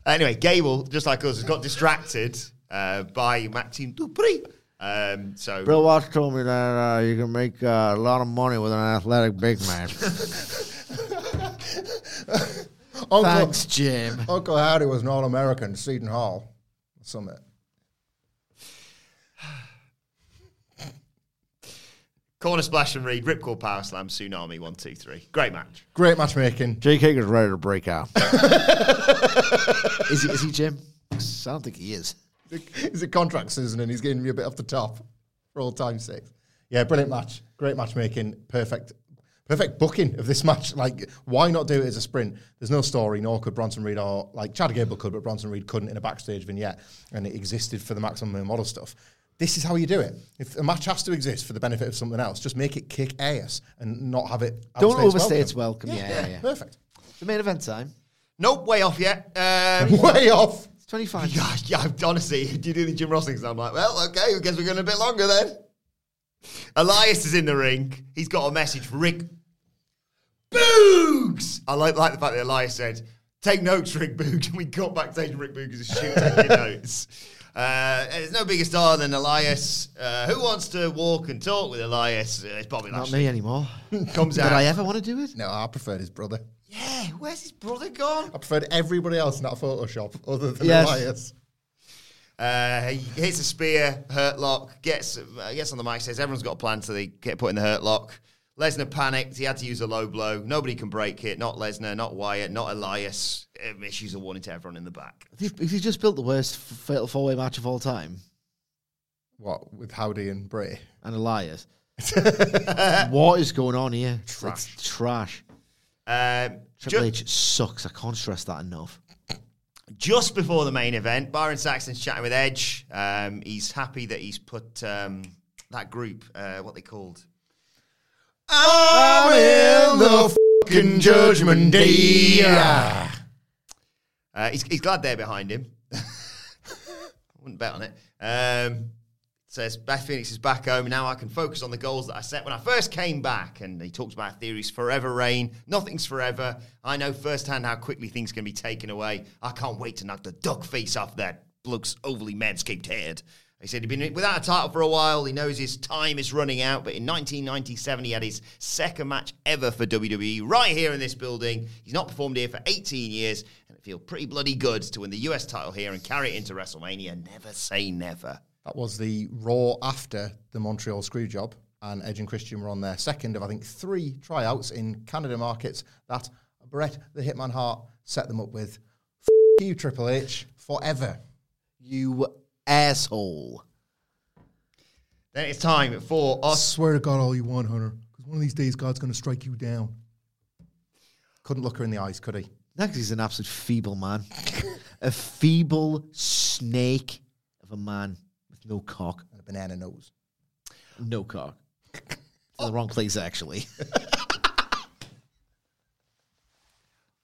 Anyway, Gable, just like us, has got distracted uh, by Maxxine Dupri. Um, so Bill Watts told me that uh, you can make uh, a lot of money with an athletic big man. Uncle, Thanks, Jim. Uncle Howdy was an All American, Seton Hall. Summit. Corner splash and read, Ripcord Power Slam, Tsunami, one, two, three. Great match. Great matchmaking. Jay is ready to break out. is, he, is he, Jim? 'Cause I don't think he is. He's a contract season and he's getting me a bit off the top for all time's sake. Yeah, brilliant match. Great matchmaking. Perfect. Perfect booking of this match. Like, why not do it as a sprint? There's no story, nor could Bronson Reed or like Chad Gable could, but Bronson Reed couldn't in a backstage vignette, and it existed for the maximum Male model stuff. This is how you do it. If a match has to exist for the benefit of something else, just make it kick ass and not have it. Don't overstay its welcome. Yeah, yeah, yeah. Perfect. The main event time. Nope, way off yet. Um, Way off. It's 25. yeah, yeah, honestly, you do the Jim Ross things, and I'm like, well, okay, I guess we're going a bit longer then. Elias is in the ring. He's got a message for Rick Boogs. I like, like the fact that Elias said, take notes, Rick Boogs. And we got backstage and Rick Boogs is shooting taking notes. Uh, there's no bigger star than Elias. Uh, who wants to walk and talk with Elias? Uh, it's Bobby Not Lashley. me anymore. Comes Did out. I ever want to do it? No, I preferred his brother. yeah, where's his brother gone? I preferred everybody else not Photoshop other than Yes. Elias. Uh, he hits a spear, hurt lock, gets uh, gets on the mic, says everyone's got a plan, so they get put in the hurt lock. Lesnar panicked. He had to use a low blow. Nobody can break it. Not Lesnar, not Wyatt, not Elias. Um, issues a warning to everyone in the back. If you, just built the worst f- fatal four way match of all time, What with Howdy and Bray? and Elias, what is going on here? Trash. It's trash. Um, Triple ju- H sucks. I can't stress that enough. just before the main event, Byron Saxton's chatting with Edge. Um, he's happy that he's put um, that group, uh, what they called, I'm in the fucking judgment day. Uh, he's, he's glad they're behind him. I wouldn't bet on it. Um, says Beth Phoenix is back home. Now I can focus on the goals that I set when I first came back. And he talks about Theory's forever reign. Nothing's forever. I know firsthand how quickly things can be taken away. I can't wait to knock the duck face off that bloke's overly manscaped head. He said he'd been without a title for a while. He knows his time is running out. But in 1997, he had his second match ever for WWE right here in this building. He's not performed here for 18 years. And it feels pretty bloody good to win the US title here and carry it into WrestleMania. Never say never. That was the Raw after the Montreal Screwjob, and Edge and Christian were on their second of I think three tryouts in Canada markets that Brett the Hitman Hart set them up with. F- you Triple H forever. You asshole. Then it's time for I us. swear to God, all you want, Hunter, because one of these days God's going to strike you down. Couldn't look her in the eyes, could he? Next, he's an absolute feeble man. a feeble snake of a man with no cock. And a banana nose. No cock. In the wrong place, actually.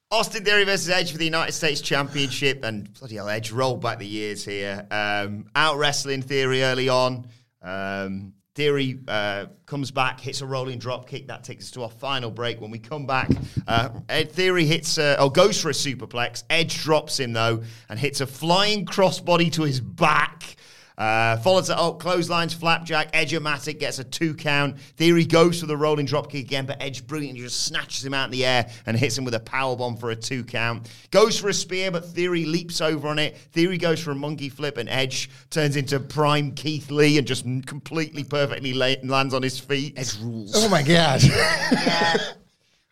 Austin Theory versus Edge for the United States Championship, and bloody hell, Edge rolled back the years here. Um, out wrestling Theory early on. Um, Theory uh, comes back, hits a rolling drop kick. That takes us to our final break. When we come back, uh, Ed Theory hits, or goes for a superplex. Edge drops him though, and hits a flying crossbody to his back. Uh, follows it up, clotheslines, flapjack, Edge-o-matic gets a two count. Theory goes for the rolling dropkick again, but Edge brilliantly just snatches him out in the air and hits him with a power bomb for a two count. Goes for a spear, but Theory leaps over on it. Theory goes for a monkey flip, and Edge turns into prime Keith Lee and just completely perfectly la- lands on his feet. Edge rules. Oh my God.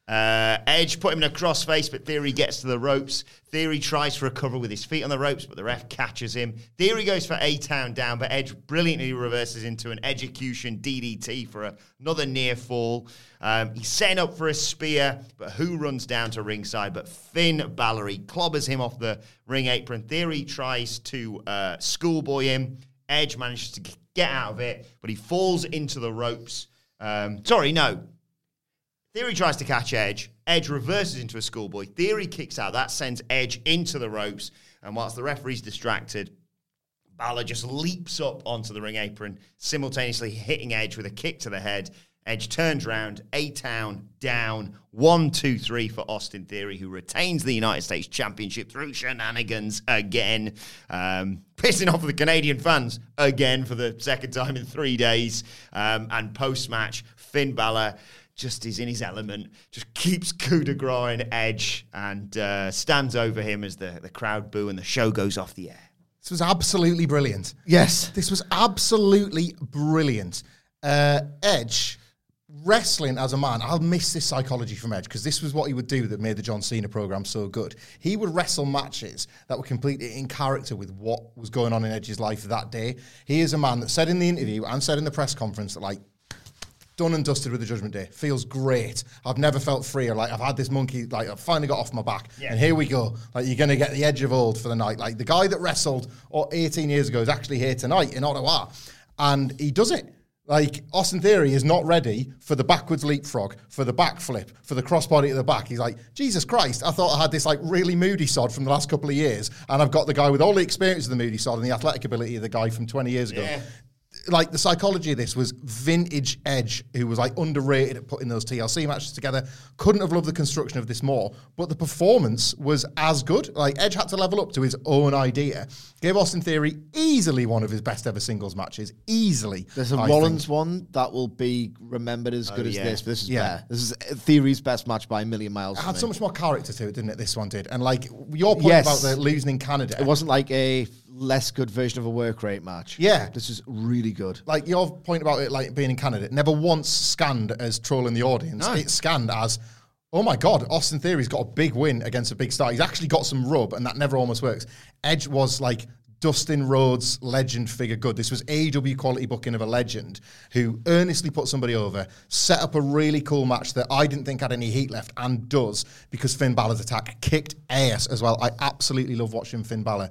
Uh, Edge put him in a crossface, but Theory gets to the ropes. Theory tries for a cover with his feet on the ropes, but the ref catches him. Theory goes for A Town down, but Edge brilliantly reverses into an execution DDT for a- another near fall. Um, he's setting up for a spear, but who runs down to ringside? But Finn Balor clobbers him off the ring apron. Theory tries to uh, schoolboy him. Edge manages to get out of it, but he falls into the ropes. Um, sorry, no. Theory tries to catch Edge. Edge reverses into a schoolboy. Theory kicks out. That sends Edge into the ropes. And whilst the referee's distracted, Balor just leaps up onto the ring apron, simultaneously hitting Edge with a kick to the head. Edge turns round, A Town down, one, two, three for Austin Theory, who retains the United States Championship through shenanigans again, um, pissing off the Canadian fans again for the second time in three days. Um, and post match, Finn Balor just is in his element, just keeps coup de grace Edge and uh, stands over him as the, the crowd boo and the show goes off the air. This was absolutely brilliant. Yes. This was absolutely brilliant. Uh, Edge wrestling as a man. I'll miss this psychology from Edge because this was what he would do that made the John Cena program so good. He would wrestle matches that were completely in character with what was going on in Edge's life that day. He is a man that said in the interview and said in the press conference that like done and dusted with the Judgment Day. Feels great. I've never felt freer. Like I've had this monkey. Like I've finally got off my back, and here we go. Like you're gonna get the edge of old for the night. Like the guy that wrestled oh, 18 years ago is actually here tonight in Ottawa, and he does it. Like Austin Theory is not ready for the backwards leapfrog, for the backflip, for the crossbody at the back. He's like, Jesus Christ! I thought I had this like really moody sod from the last couple of years, and I've got the guy with all the experience of the moody sod and the athletic ability of the guy from 20 years ago Yeah. Like the psychology of this was vintage Edge, who was like underrated at putting those TLC matches together. Couldn't have loved the construction of this more, but the performance was as good. Like Edge had to level up to his own idea. Gave Austin Theory easily one of his best ever singles matches. Easily. There's a I Rollins think. one that will be remembered as good oh, as yeah. this, but this is Yeah. better. This is Theory's best match by a million miles. It had me. so much more character to it, didn't it? This one did, and like your point Yes. about the losing in Canada. It wasn't like a less good version of a work rate match. Yeah. This is really good. like your point about it like being in Canada, it never once scanned as trolling the audience. No. It scanned as, oh my god, Austin Theory's got a big win against a big star. He's actually got some rub, and that never almost works. Edge was like Dustin Rhodes legend figure good. This was AEW quality booking of a legend who earnestly put somebody over, set up a really cool match that I didn't think had any heat left and does because Finn Balor's attack kicked ass as well. I absolutely love watching Finn Balor.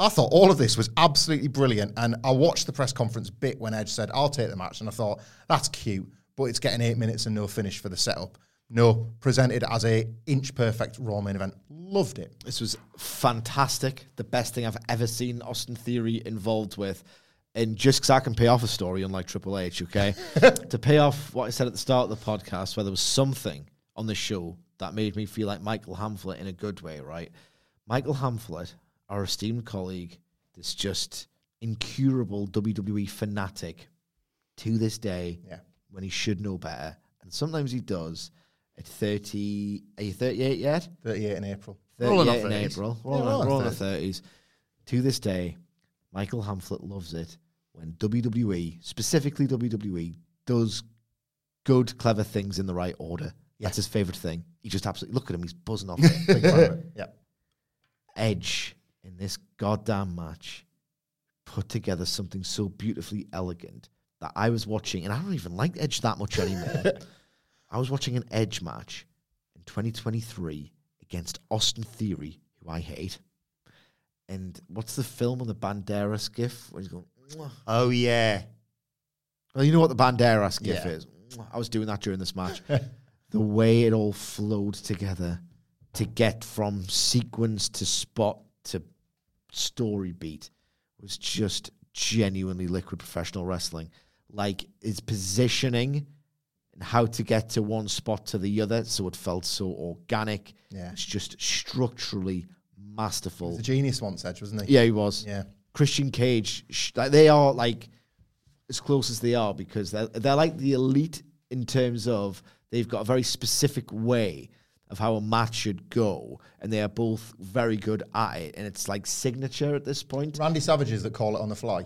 I thought all of this was absolutely brilliant. And I watched the press conference bit when Edge said, I'll take the match. And I thought, that's cute, but it's getting eight minutes and no finish for the setup. No, presented as a inch perfect Raw main event. Loved it. This was fantastic. The best thing I've ever seen Austin Theory involved with. And just because I can pay off a story, unlike Triple H, okay? to pay off what I said at the start of the podcast, where there was something on the show that made me feel like Michael Hamflett in a good way, right? Michael Hamflett, our esteemed colleague, this just incurable WWE fanatic to this day Yeah. when he should know better. And sometimes he does. At 30, are you 38 yet? 38 in April. Rolling 38 on in 30s. April. Yeah, Rolling, rolling rolling on on 30s. To this day, Michael Hamflett loves it when WWE, specifically WWE, does good, clever things in the right order. That's his favorite thing. He just absolutely look at him. He's buzzing off. Big it. Yeah. Edge in this goddamn match put together something so beautifully elegant that I was watching, and I don't even like Edge that much anymore. I was watching an Edge match in 2023 against Austin Theory, who I hate. And what's the film on the Banderas gif? Where he's going, "Mwah." Oh, yeah. well, you know what the Banderas gif Yeah. is. Mwah. I was doing that during this match. the way it all flowed together to get from sequence to spot to story beat was just genuinely liquid professional wrestling. Like its positioning and how to get to one spot to the other, so it felt so organic. Yeah. It's just structurally masterful. The genius once, Edge, wasn't he? Yeah, he was. Yeah. Christian Cage, sh- like they are like as close as they are because they're they're like the elite in terms of they've got a very specific way of how a match should go, and they are both very good at it, and it's like signature at this point. Randy Savages that call it on the fly.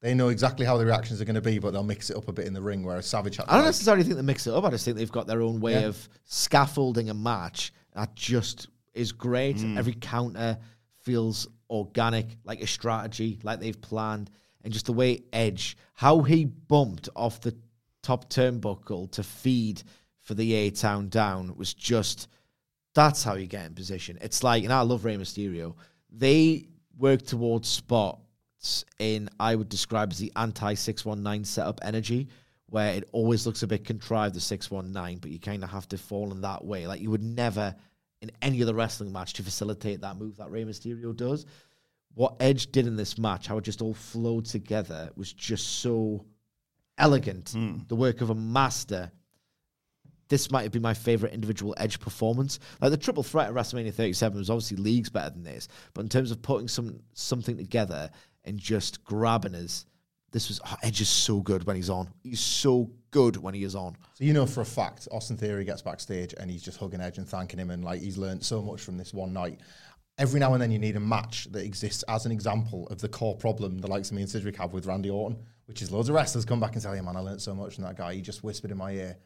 They know exactly how the reactions are going to be, but they'll mix it up a bit in the ring. Whereas Savage, I don't like- necessarily think they mix it up. I just think they've got their own way Yeah. of scaffolding a match that just is great. Mm. Every counter feels organic, like a strategy, like they've planned. And just the way Edge, how he bumped off the top turnbuckle to feed for the A Town down was just that's how you get in position. It's like, and I love Rey Mysterio. They work towards spots in I would describe as the anti six one nine setup energy, where it always looks a bit contrived the six one nine, but you kind of have to fall in that way. Like you would never in any other wrestling match to facilitate that move that Rey Mysterio does. What Edge did in this match, how it just all flowed together, was just so elegant. Hmm. The work of a master this might been my favorite individual Edge performance. Like the triple threat at WrestleMania 37 was obviously leagues better than this, but in terms of putting some something together and just grabbing us, This was oh, Edge is so good when he's on. He's so good when he is on. So you know for a fact, Austin Theory gets backstage and he's just hugging Edge and thanking him, and like he's learned so much from this one night. Every now and then you need a match that exists as an example of the core problem the likes of me and Sidgwick have with Randy Orton, which is loads of wrestlers come back and say, "Hey man, I learned so much from that guy. He just whispered in my ear,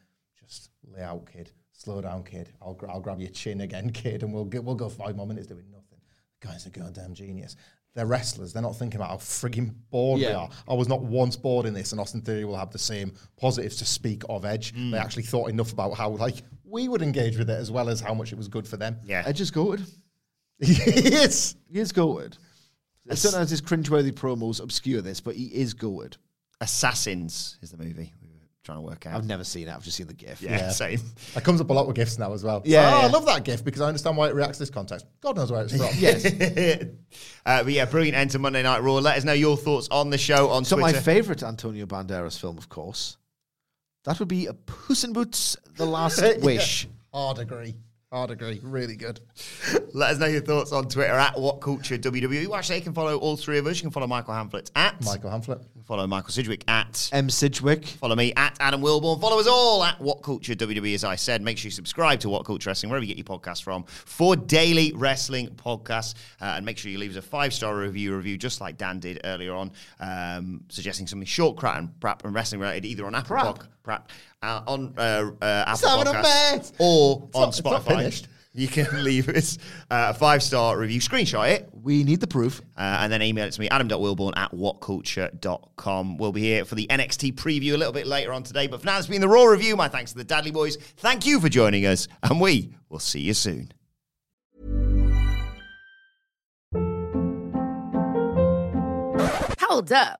just lay out, kid. Slow down, kid. I'll, gra- I'll grab your chin again, kid, and we'll get, we'll go five more minutes doing nothing." The guy's a goddamn genius. They're wrestlers. They're not thinking about how frigging bored we Yeah. are. I was not once bored in this, and Austin Theory will have the same positives to speak of Edge. Hmm. They actually thought enough about how like we would engage with it as well as how much it was good for them. Yeah. Edge is goated. yes. He is goated. Sometimes his cringeworthy promos obscure this, but he is goated. Assassins is the movie we were trying to work out. I've never seen it. I've just seen the GIF. yeah, same. That comes up a lot with gifts now as well. Yeah, Oh, I love that gift because I understand why it reacts to this context. God knows where it's from. Yes. uh, but yeah, brilliant end to Monday Night Raw. Let us know your thoughts on the show on so Twitter. my favourite Antonio Banderas film, of course, that would be a Puss in Boots: The Last Wish. Hard agree. Hard agree. Really good. Let us know your thoughts on Twitter at What Culture WWE. Well, actually, you can follow all three of us. You can follow Michael Hamflett at Michael Hamflett. Follow Michael Sidgwick at M. Sidgwick. Follow me at Adam Wilborn. Follow us all at What Culture WWE. As I said, make sure you subscribe to What Culture Wrestling wherever you get your podcasts from for daily wrestling podcasts, uh, and make sure you leave us a five star review review just like Dan did earlier on, um, suggesting something short, crap, and and wrestling related either on Apple Prap. Pod- prap uh, on uh, uh, Apple having Podcasts mate. or on not- it's Spotify. not finished. You can leave us uh, a five star review, screenshot it, We need the proof. uh, and then email it to me, adam.wilborn at whatculture.com. We'll be here for the NXT preview a little bit later on today. But for now, it's been the Raw review. My thanks to the Dudley Boys. Thank you for joining us, and we will see you soon. Hold up.